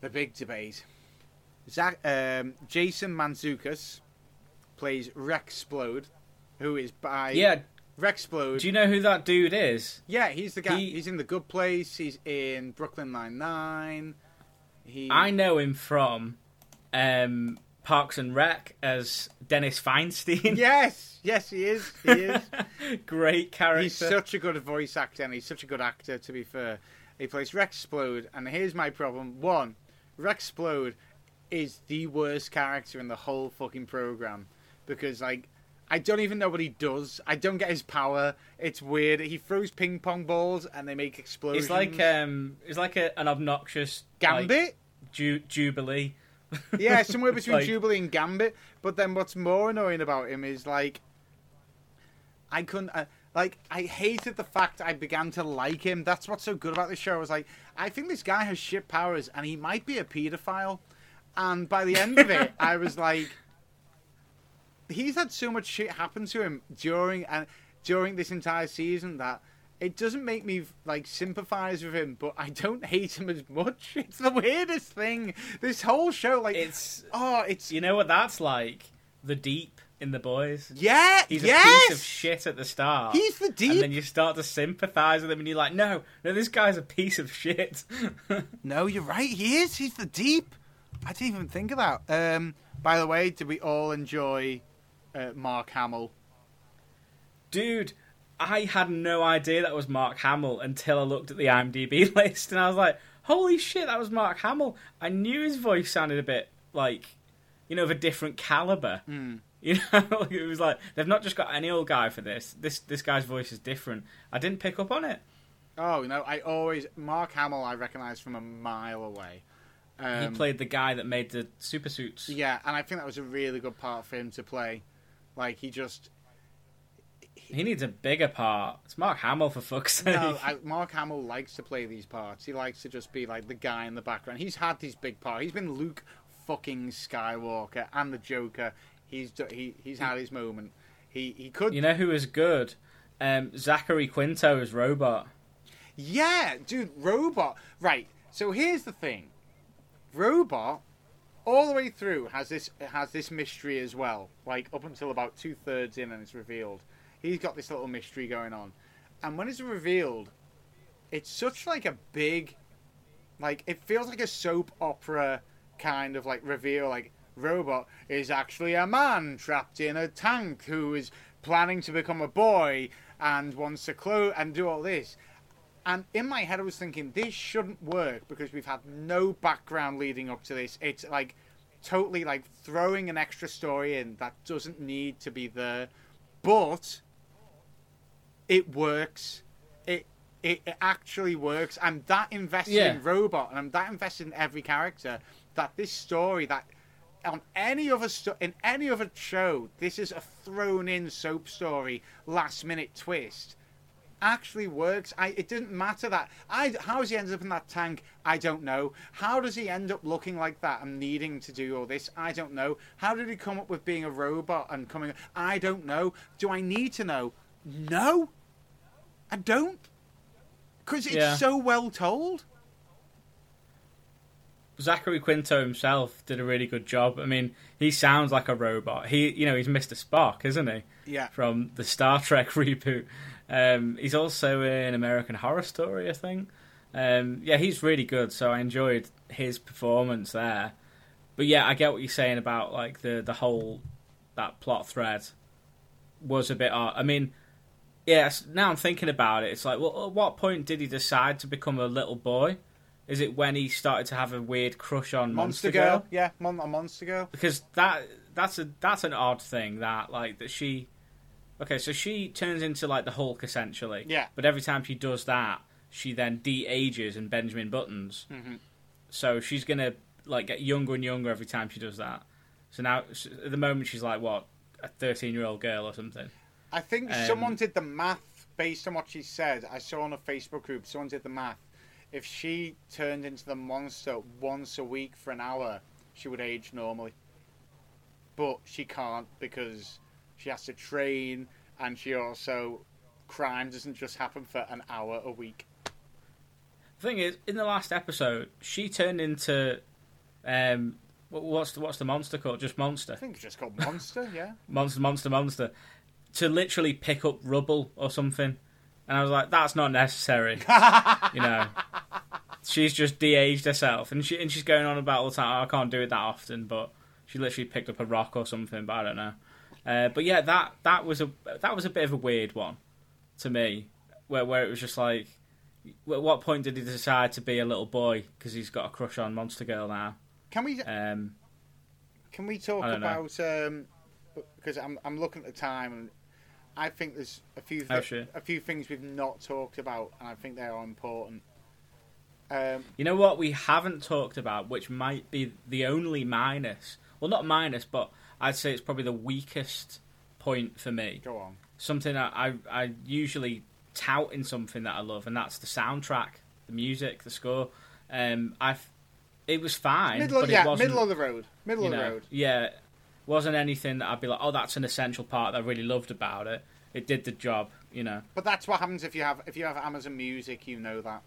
The big debate. Zach, um, Jason Mantzoukas plays Rexplode, who is by Yeah, Rexplode. do you know who that dude is? yeah, he's the guy. He- he's in The Good Place. He's in Brooklyn Nine Nine. He. I know him from um, Parks and Rec as Dennis Feinstein. Yes, yes, he is. He is. Great character. He's such a good voice actor, and he's such a good actor. To be fair, he plays Rexplode, and here's my problem: one, Rexplode is the worst character in the whole fucking program because, like, I don't even know what he does. I don't get his power. It's weird. He throws ping pong balls, and they make explosions. It's like um, it's like a, an obnoxious like, Gambit. ju- Jubilee. Yeah, somewhere between Like- Jubilee and Gambit. But then what's more annoying about him is like, I couldn't. I, Like I hated the fact I began to like him. That's what's so good about this show. I was like, I think this guy has shit powers, and he might be a paedophile. And by the end of it, I was like, he's had so much shit happen to him during and during this entire season that it doesn't make me like sympathize with him, but I don't hate him as much. It's the weirdest thing. This whole show, like, It's oh, it's you know what that's like. The deep in the boys. yeah, He's yes, a piece of shit at the start. He's the deep. And then you start to sympathise with him, and you're like, no, no, this guy's a piece of shit. No, you're right. He is. He's the deep. I didn't even think of that. Um, by the way, did we all enjoy uh, Mark Hamill? Dude, I had no idea that was Mark Hamill until I looked at the IMDb list, and I was like, holy shit, that was Mark Hamill. I knew his voice sounded a bit like, you know, of a different caliber. You know, it was like they've not just got any old guy for this. This this guy's voice is different. I didn't pick up on it. Oh no, I always Mark Hamill. I recognise from a mile away. Um, he played the guy that made the super suits. Yeah, and I think that was a really good part for him to play. Like he just He needs a bigger part. It's Mark Hamill for fuck's sake. no, I, Mark Hamill likes to play these parts. He likes to just be like the guy in the background. He's had these big parts. He's been Luke fucking Skywalker and the Joker. He's he he's had his moment. He he could You know who is good? Um, Zachary Quinto is Robot. Yeah, dude, Robot. Right. So here's the thing. Robot, all the way through, has this has this mystery as well. Like up until about two thirds in, and it's revealed. He's got this little mystery going on, and when it's revealed, it's such like a big, like it feels like a soap opera kind of like reveal. Like Robot is actually a man trapped in a tank who is planning to become a boy and wants to close and do all this. And in my head, I was thinking this shouldn't work because we've had no background leading up to this. It's like totally like throwing an extra story in that doesn't need to be there, but it works. It it, it actually works. I'm that invested Yeah. in Robot, and I'm that invested in every character that this story that on any other sto- in any other show, this is a thrown in soap story, last minute twist actually works. I it didn't matter that I how has he ended up in that tank? I don't know. How does he end up looking like that and needing to do all this? I don't know. How did he come up with being a robot and coming? I don't know. Do I need to know? No, I don't. Because it's Yeah. so well told. Zachary Quinto himself did a really good job. I mean, he sounds like a robot. He, you know, he's Mr. Spock, isn't he? Yeah. From the Star Trek reboot. Um, he's also in American Horror Story, I think. Um, yeah, he's really good. So I enjoyed his performance there. But yeah, I get what you're saying about like the the whole that plot thread was a bit odd. I mean, yes. Now I'm thinking about it. It's like, well, at what point did he decide to become a little boy? Is it when he started to have a weird crush on Monster, Monster, Girl. Girl? Yeah, Mon- a Monster Girl. Because that that's a that's an odd thing that like that she. Okay, so she turns into like the Hulk essentially. Yeah. But every time she does that, she then de-ages and Benjamin Buttons. Mhm. So she's gonna like get younger and younger every time she does that. So now at the moment she's like what a thirteen-year-old girl or something. I think Um, someone did the math based on what she said. I saw on a Facebook group, someone did the math. If she turned into the monster once a week for an hour, she would age normally. But she can't because she has to train and she also. Crime doesn't just happen for an hour a week. The thing is, in the last episode, she turned into um, what's the, what's the monster called? Just monster. I think it's just called Monster, yeah. monster, monster, monster, to literally pick up rubble or something. And I was like, that's not necessary. you know, she's just de-aged herself, and she and she's going on about all the time. "Oh, I can't do it that often, but she literally picked up a rock or something. But I don't know. Uh, but yeah, that that was a that was a bit of a weird one to me, where where it was just like, at what point did he decide to be a little boy because he's got a crush on Monster Girl now? Can we Um, Can we talk about um, because I'm I'm looking at the time and I think there's a few Oh, sure. a few things we've not talked about and I think they are important. Um, You know what we haven't talked about, which might be the only minus. Well, not minus, but I'd say it's probably the weakest point for me. go on. something that I I usually tout in something that I love, and that's the soundtrack, the music, the score. Um, I it was fine, Middle, but yeah, it wasn't. middle of the road. Middle you of the road. yeah, wasn't anything that I'd be like, oh, that's an essential part that I really loved about it. It did the job, you know. But that's what happens if you have if you have Amazon Music. You know that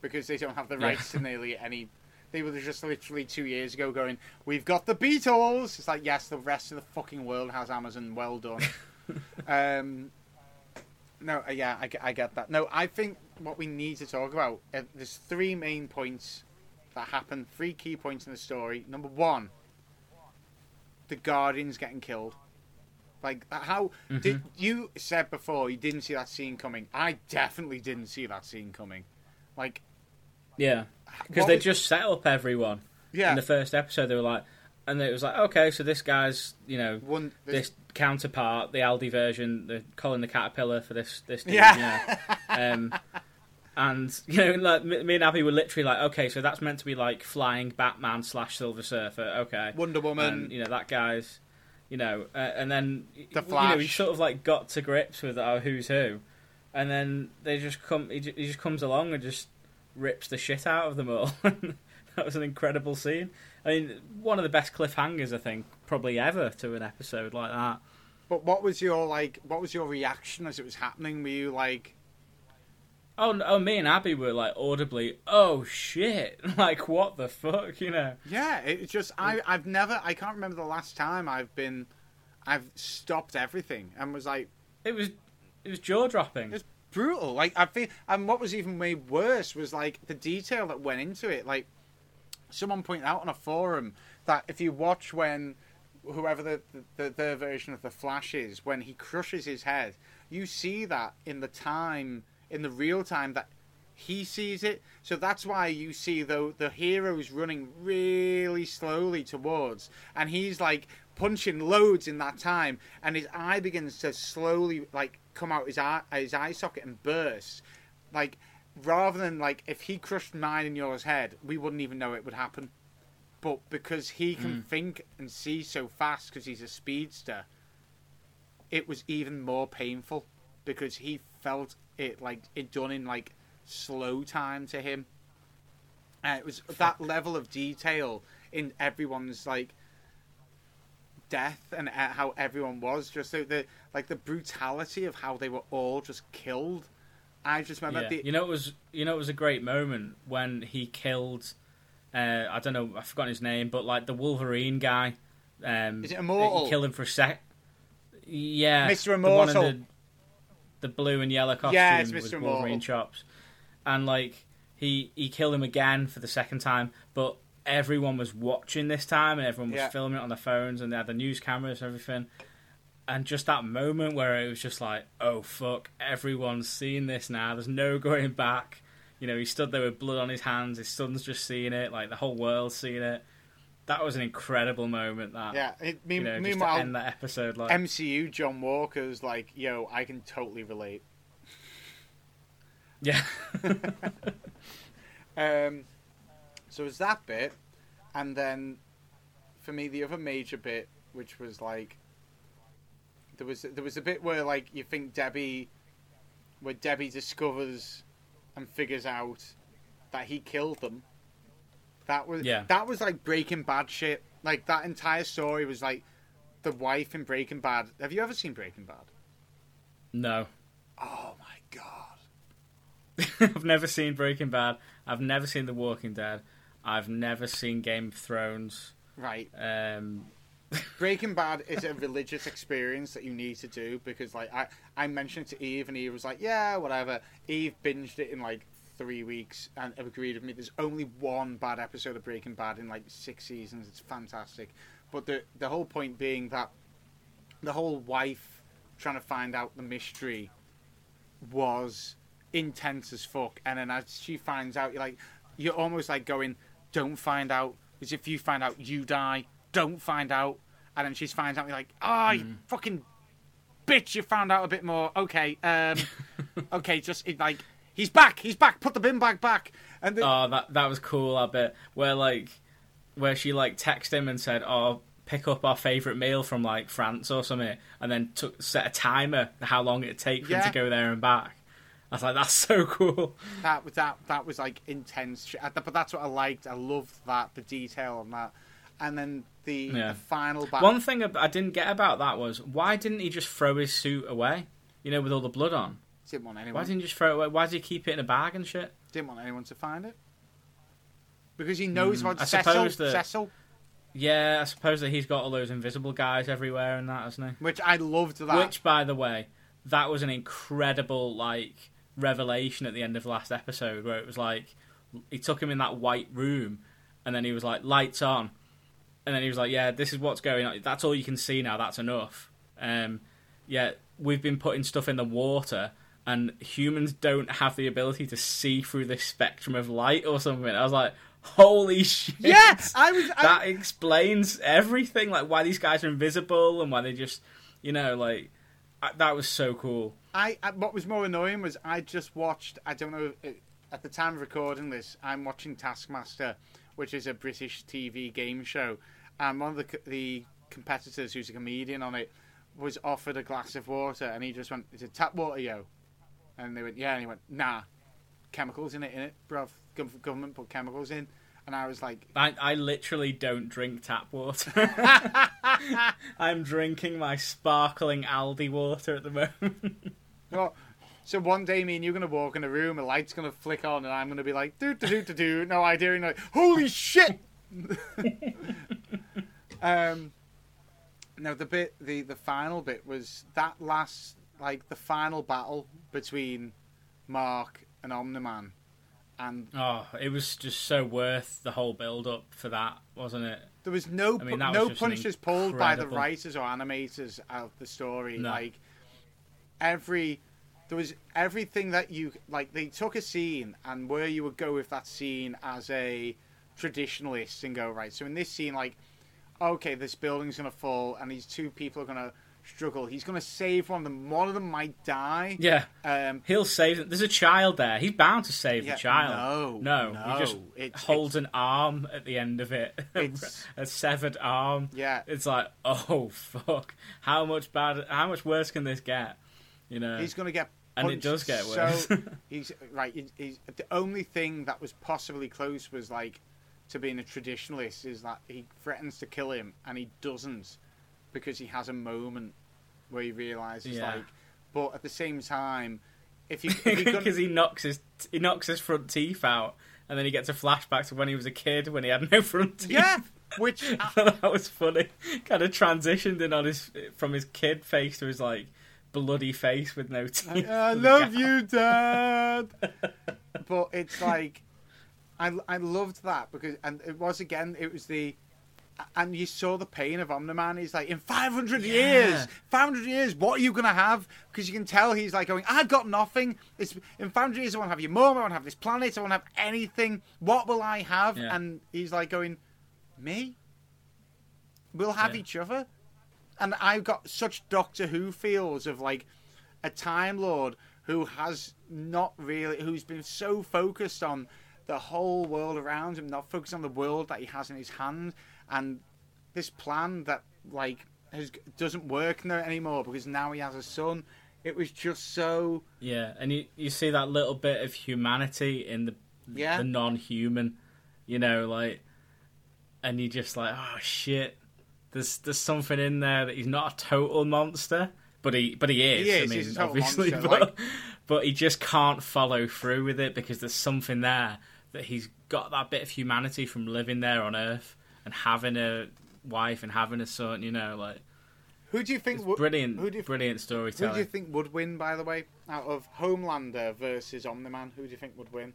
because they don't have the Yeah. rights to nearly any. They were just literally two years ago going, "We've got the Beatles." It's like, yes, the rest of the fucking world has Amazon. Well done. um, no, uh, yeah, I, get- I get that. No, I think what we need to talk about uh, there's three main points that happen. Three key points in the story. Number one, the Guardians getting killed. Like how did you said before you didn't see that scene coming? I definitely didn't see that scene coming. Like Yeah, because they was- just set up everyone yeah, in the first episode. They were like, and it was like, okay, so this guy's, you know, one this counterpart, the Aldi version, the calling the Caterpillar for this this dude, Yeah. you know. um, and you know, like me and Abby were literally like, okay, so that's meant to be like flying Batman slash Silver Surfer, okay, Wonder Woman. and you know that guy's, you know, uh, and then The you know, he sort of like got to grips with oh, who's who, and then they just come, he just comes along and just rips the shit out of them all. that was an incredible scene. I mean, one of the best cliffhangers I think probably ever to an episode like that. But what was your like? What was your reaction as it was happening? Were you like, Oh, oh, me and Abby were like audibly, oh shit, like what the fuck, you know? yeah? It's just I I've never I can't remember the last time I've been I've stopped everything and was like It was, it was jaw dropping. it's brutal. Like I feel and what was even made worse was like the detail that went into it. Like someone pointed out on a forum that if you watch when whoever the, the their version of the Flash is when he crushes his head, you see that in the time in the real time that he sees it. So that's why you see though the hero's running really slowly towards, and he's like punching loads in that time, and his eye begins to slowly like come out his eye his eye socket and burst, like rather than like if he crushed mine and yours head, we wouldn't even know it would happen. But because he can mm. think and see so fast because he's a speedster, it was even more painful because he felt it like it done in like slow time to him. And it was that level of detail in everyone's like death and how everyone was just the, the like the brutality of how they were all just killed. I just remember Yeah. the You know, it was you know it was a great moment when he killed. Uh, I don't know, I've forgotten his name, but like the Wolverine guy. Um, Is it Immortal? He killed him for a sec. Yeah, Mr. the one in Immortal. The, the blue and yellow costume Yeah, it's with Mr. Wolverine Immortal. chops, and like he he killed him again for the second time, but everyone was watching this time and everyone was Yeah. filming it on their phones and they had the news cameras and everything and just that moment where it was just like, oh fuck, everyone's seeing this now. There's no going back. You know, he stood there with blood on his hands. His son's just seeing it. Like the whole world's seeing it. That was an incredible moment. That yeah. It, me, you know, just to meanwhile, end that episode like MCU John Walker's like, yo, I can totally relate. yeah, Um, so it was that bit, and then for me the other major bit, which was like there was there was a bit where like you think Debbie, where Debbie discovers and figures out that he killed them. That was Yeah. that was like Breaking Bad shit. Like that entire story was like the wife in Breaking Bad. Have you ever seen Breaking Bad? no. Oh my god. I've never seen Breaking Bad. I've never seen The Walking Dead. I've never seen Game of Thrones. Right. Um, Breaking Bad is a religious experience that you need to do because, like, I, I mentioned it to Eve, and Eve was like, "Yeah, whatever." Eve binged it in like three weeks and agreed with me. There's only one bad episode of Breaking Bad in like six seasons. It's fantastic, but the the whole point being that the whole wife trying to find out the mystery was intense as fuck. And then as she finds out, you're like, you're almost like going, "Don't find out," because if you find out, you die. Don't find out. And then she finds out, you're like, "Ah, you fucking bitch! You found out a bit more. Okay, um, okay, just it, like." He's back. He's back. Put the bin bag back. And the, Oh, that that was cool. I bet where like where she like texted him and said, "Oh, pick up our favourite meal from like France or something, and then took set a timer how long it'd take for him to go there and back. I was like, that's so cool. That was that that was like intense, shit. But that's what I liked. I loved that the detail on that, and then the, Yeah. the final battle. One thing I didn't get about that was why didn't he just throw his suit away? You know, with all the blood on. didn't want anyone. Why didn't he just throw it away? Why did he keep it in a bag and shit? didn't want anyone to find it because he knows Mm, about I Cecil. suppose that- Cecil, Yeah, I suppose that he's got all those invisible guys everywhere and that, hasn't he? which I loved that. Which, by the way, that was an incredible like revelation at the end of the last episode, where it was like he took him in that white room, and then he was like, "Lights on," and then he was like, "Yeah, this is what's going on. That's all you can see now. That's enough." Um, yeah, we've been putting stuff in the water. And humans don't have the ability to see through this spectrum of light or something. I was like, "Holy shit!" yeah, I was. I, that explains everything, like why these guys are invisible and why they just, you know, like I, that was so cool. I, I what was more annoying was I just watched. I don't know. uh, At the time of recording this, I'm watching Taskmaster, which is a British TV game show, and one of the the competitors, who's a comedian on it, was offered a glass of water, and he just went, "Is it tap water, yo?" And they went, "Yeah," and he went, "Nah, chemicals in it, in it, bruv. Government put chemicals in." And I was like, I, I literally don't drink tap water. I'm drinking my sparkling Aldi water at the moment. "Oh." So one day, me and you're gonna walk in a room, a light's gonna flick on, and I'm gonna be like, "Do do do do do," no idea, and like, "Holy shit!" um, no, the bit, the the final bit was that last, like the final battle between Mark and Omni-Man, and oh, it was just so worth the whole build up for that, wasn't it? there was no I mean, pu- was no punches pulled by the writers or animators out of the story. No. Like every there was everything that you like. They took a scene and where you would go with that scene as a traditionalist and go right. So in this scene, like okay, this building's gonna fall and these two people are gonna struggle. He's gonna save one of them. One of them might die. Yeah. Um, He'll save them. There's a child there. He's bound to save Yeah, the child. no, no, he just no, it's- holds an arm at the end of it, It's- a severed arm. Yeah. it's like, oh fuck, how much bad, how much worse can this get? You know, He's going to get And it does get worse. So he's right. he- He's, the only thing that was possibly close was like to being a traditionalist is that he threatens to kill him and he doesn't because he has a moment where he realizes Yeah. like. But at the same time, if you because he knocks his he knocks his front teeth out, and then he gets a flashback to when he was a kid when he had no front teeth. yeah, which I thought that was funny. Kind of transitioned in on his from his kid face to his like bloody face with no teeth. I love you, Dad. but it's like, I I loved that because and it was again it was the, and you saw the pain of Omni-Man. He's like, in 500 Yeah. years, 500 years, what are you gonna have? Because you can tell he's like going, I've got nothing. It's in 500 years, I won't have your mom. I won't have this planet. I won't have anything. What will I have? Yeah. And he's like going, me. We'll have Yeah. each other and I've got such Doctor Who feels of like a Time Lord who has not really, who's been so focused on the whole world around him, not focused on the world that he has in his hand, and this plan that like has, doesn't work no, anymore because now he has a son. It was just so Yeah, and you you see that little bit of humanity in the Yeah. the non-human, you know, like, and you just like, oh shit, there's there's something in there that he's not a total monster, but he but he is. He I is, mean, he's a total obviously, monster, but like- but he just can't follow through with it because there's something there that he's got that bit of humanity from living there on Earth and having a wife and having a son. You know, like Who do you think? would- brilliant, Who do you, brilliant who do you think would win? By the way, out of Homelander versus Omni-Man, who do you think would win?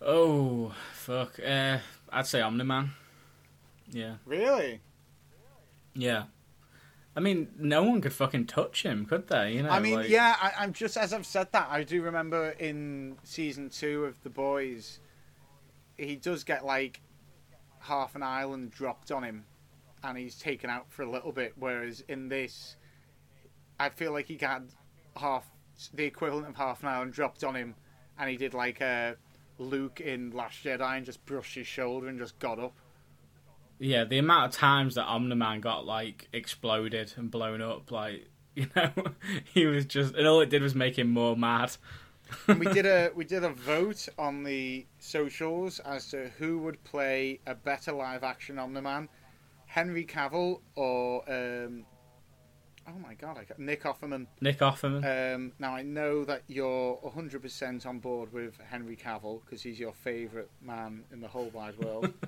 Oh fuck! Uh, I'd say Omni Man. Yeah, Really? yeah. I mean, no one could fucking touch him, could they? You know, I mean, like- yeah, I, I'm just as I've said that. I do remember in season two of The Boys, he does get like half an island dropped on him, and he's taken out for a little bit. Whereas in this, I feel like he got half the equivalent of half an island dropped on him, and he did like a Luke in Last Jedi and just brushed his shoulder and just got up. Yeah, the amount of times that Omni-Man got like exploded and blown up, like you know, he was just, and all it did was make him more mad. We did a we did a vote on the socials as to who would play a better live action Omni-Man, Henry Cavill or um, oh my god, I got Nick Offerman. Nick Offerman. Um, now I know that you're 100% on board with Henry Cavill because he's your favourite man in the whole wide world.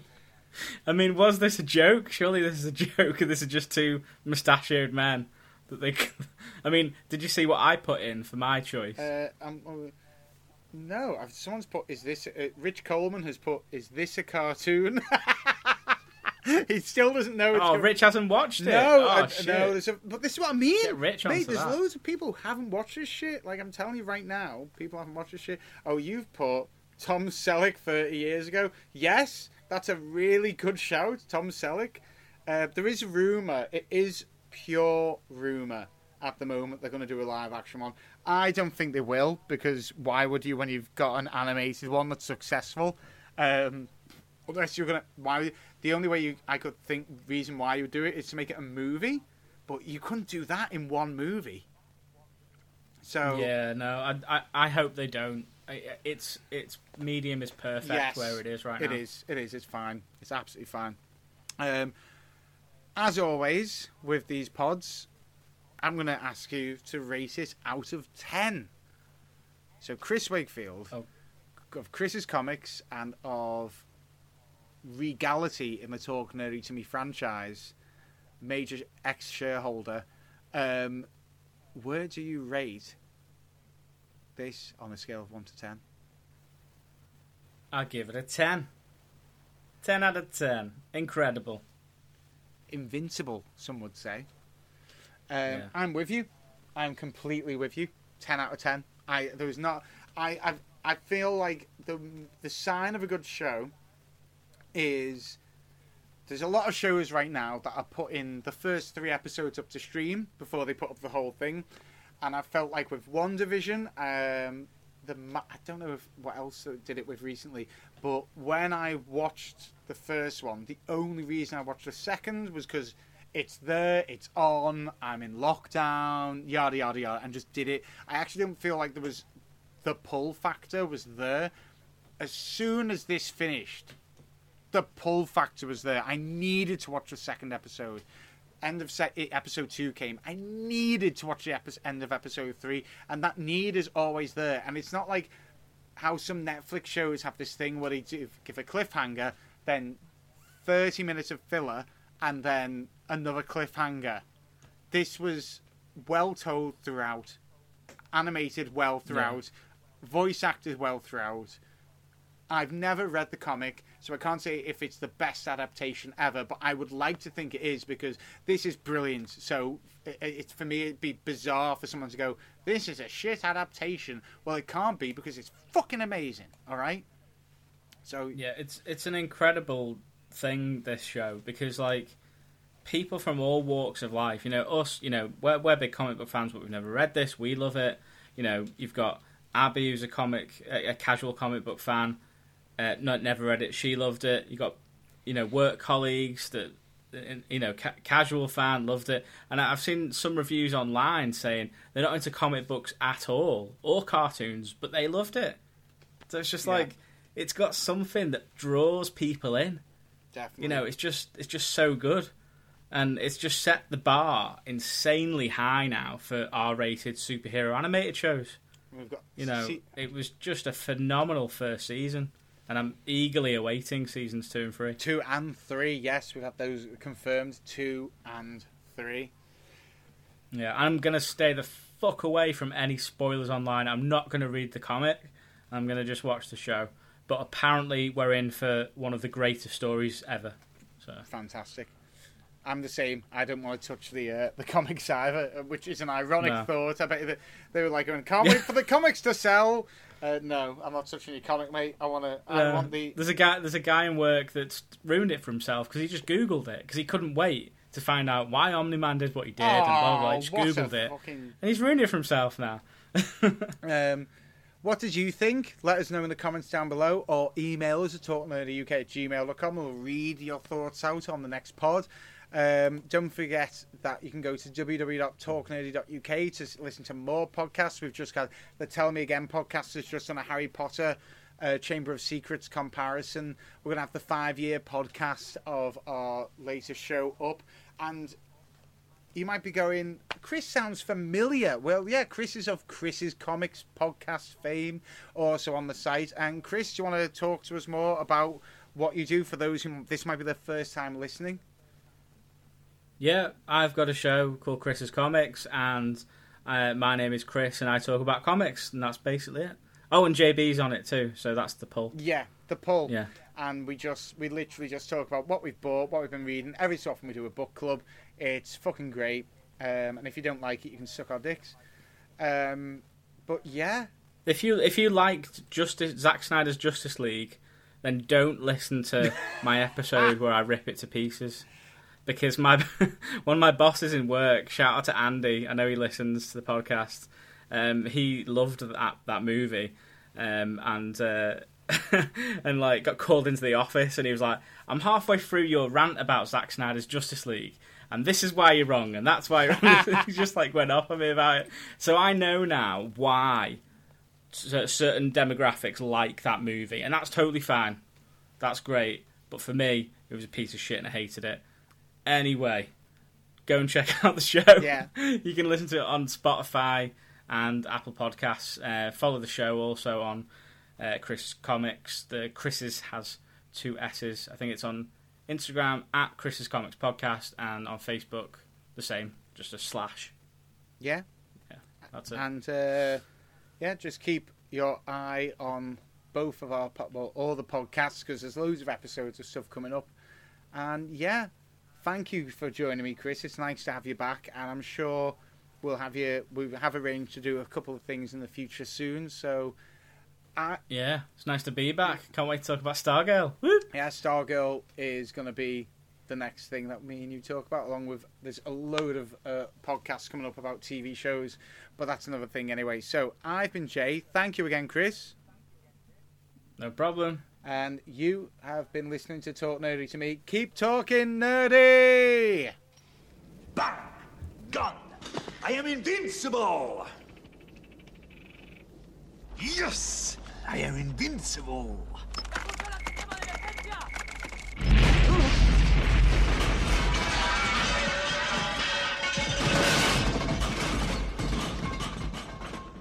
I mean, was this a joke? Surely this is a joke, this is just two mustachioed men that they. I mean, did you see what I put in for my choice? uh, um, no, I've, someone's put. Is this uh, Rich Coleman has put? Is this a cartoon? he still doesn't know. It's oh, gonna- Rich hasn't watched it. No, oh, I- shit. no. A, but this is what I mean. Get Rich Mate, there's that. loads of people who haven't watched this shit. Like I'm telling you right now, people haven't watched this shit. Oh, you've put Tom Selleck 30 years ago. Yes, that's a really good shout, Tom Selleck. Uh, there is rumor. It is pure rumor at the moment. They're going to do a live action one. I don't think they will because why would you when you've got an animated one that's successful? Um, unless you're gonna why the only way you I could think reason why you would do it is to make it a movie, but you couldn't do that in one movie. So Yeah, no, I, I, I hope they don't. It's it's medium is perfect yes, where it is right It now. It is. It is. It's fine. It's absolutely fine. Um, as always with these pods, I'm going to ask you to rate it out of ten. So Chris Wakefield Oh. of Chris's comics and of Regality in the Talk Nerdy to Me franchise, major ex shareholder. Um, where do you rate this on a scale of one to ten? I'll give it a ten. Ten out of ten. Incredible. invincible, some would say. Um, Yeah. I'm with you. I'm completely with you. Ten out of ten. I there was not. I I, I feel like the the sign of a good show is there's a lot of shows right now that are putting the first three episodes up to stream before they put up the whole thing, and I felt like with WandaVision, um, the ma- I don't know if what else did it with recently, but when I watched the first one, the only reason I watched the second was because it's there, it's on, I'm in lockdown, yada yada yada, and just did it. I actually didn't feel like there was the pull factor was there. As soon as this finished, the pull factor was there. I needed to watch the second episode. End of se- eh, episode two came. I needed to watch the epi- end of episode three, and that need is always there. And it's not like how some Netflix shows have this thing where they do, give a cliffhanger, then 30 minutes of filler, and then another cliffhanger. This was well told throughout, animated well throughout, voice acted well throughout. I've never read the comic, so I can't say if it's the best adaptation ever, but I would like to think it is because this is brilliant. So it, it's for me, it'd be bizarre for someone to go, "This is a shit adaptation." Well, it can't be because it's fucking amazing. All right. So Yeah, it's it's an incredible thing this show because like people from all walks of life, you know, us, you know, we're we're big comic book fans, but we've never read this. We love it. You know, you've got Abby, who's a comic, a, a casual comic book fan, uh, not never read it. She loved it. You got, you know, work colleagues that, you know, ca- casual fan loved it. And I've seen some reviews online saying they're not into comic books at all or cartoons, but they loved it. So it's just Yeah. like it's got something that draws people in. definitely, You know, it's just it's just so good, and it's just set the bar insanely high now for R-rated superhero animated shows. we've got You know, see- it was just a phenomenal first season, and I'm eagerly awaiting seasons two and three. two and three. Yes, we've had those confirmed. Two and three. Yeah, I'm gonna stay the fuck away from any spoilers online. I'm not gonna read the comic. I'm gonna just watch the show. But apparently, we're in for one of the greatest stories ever. So fantastic. I'm the same. I don't want to touch the uh, the comics either, which is an ironic No. thought. I bet they, they were like, "Going, can't wait for the comics to sell." Uh, no, I'm not touching your comic, mate. I want to. I want the. There's a guy. There's a guy in work that's ruined it for himself because he just Googled it because he couldn't wait to find out why Omni Man did what he did and blah blah. He just Oh, Googled it fucking- and he's ruined it for himself now. Um, What did you think? Let us know in the comments down below or email us at talknerdyuk at gmail.com. We'll read your thoughts out on the next pod. Um, don't forget that you can go to www.talknerdy.uk to listen to more podcasts. We've just got the Tell Me Again podcast is just on a Harry Potter uh, Chamber of Secrets comparison. We're going to have the five year podcast of our latest show up. And you might be going, Chris sounds familiar. Well, yeah, Chris is of Chris's Comics podcast fame, also on the site. And Chris, do you want to talk to us more about what you do for those who this might be their first time listening? Yeah, I've got a show called Chris's Comics, and uh, my name is Chris, and I talk about comics, and that's basically it. Oh, and JB's on it too, so that's the pull. Yeah, the pull. Yeah. And we just, we literally just talk about what we've bought, what we've been reading. Every so often we do a book club. It's fucking great. Um, and if you don't like it, you can suck our dicks. Um, but yeah, If you if you liked Justice Zack Snyder's Justice League, then don't listen to my episode where I rip it to pieces. Because my one of my bosses in work, shout out to Andy, I know he listens to the podcast. Um, he loved that that movie, um, and uh, and like got called into the office, and he was like, "I'm halfway through your rant about Zack Snyder's Justice League." And this is why you're wrong, and that's why he just like went off on me about it. So I know now why certain demographics like that movie, and that's totally fine. That's great. But for me, it was a piece of shit, and I hated it. Anyway, go and check out the show. Yeah. you can listen to it on Spotify and Apple Podcasts. Uh, follow the show also on uh, Chris Comics. The Chris's has two S's. I think it's on Instagram at Chris's Comics Podcast and on Facebook the same, just a slash. yeah. Yeah, that's it. And uh, yeah, just keep your eye on both of our well, all the podcasts because there's loads of episodes of stuff coming up. And yeah, thank you for joining me, Chris. It's nice to have you back, and I'm sure we'll have you. We have arranged to do a couple of things in the future soon. So, I, Yeah, it's nice to be back. Can't wait to talk about Stargirl. Woo! yeah, Stargirl is going to be the next thing that me and you talk about, along with there's a load of uh, podcasts coming up about TV shows, but that's another thing anyway. So I've been Jay. Thank you again, Chris. No problem. And you have been listening to Talk Nerdy to me. Keep talking nerdy! Bang! Gun! I am invincible! Yes! I am invincible!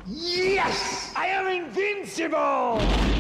Yes! I am invincible!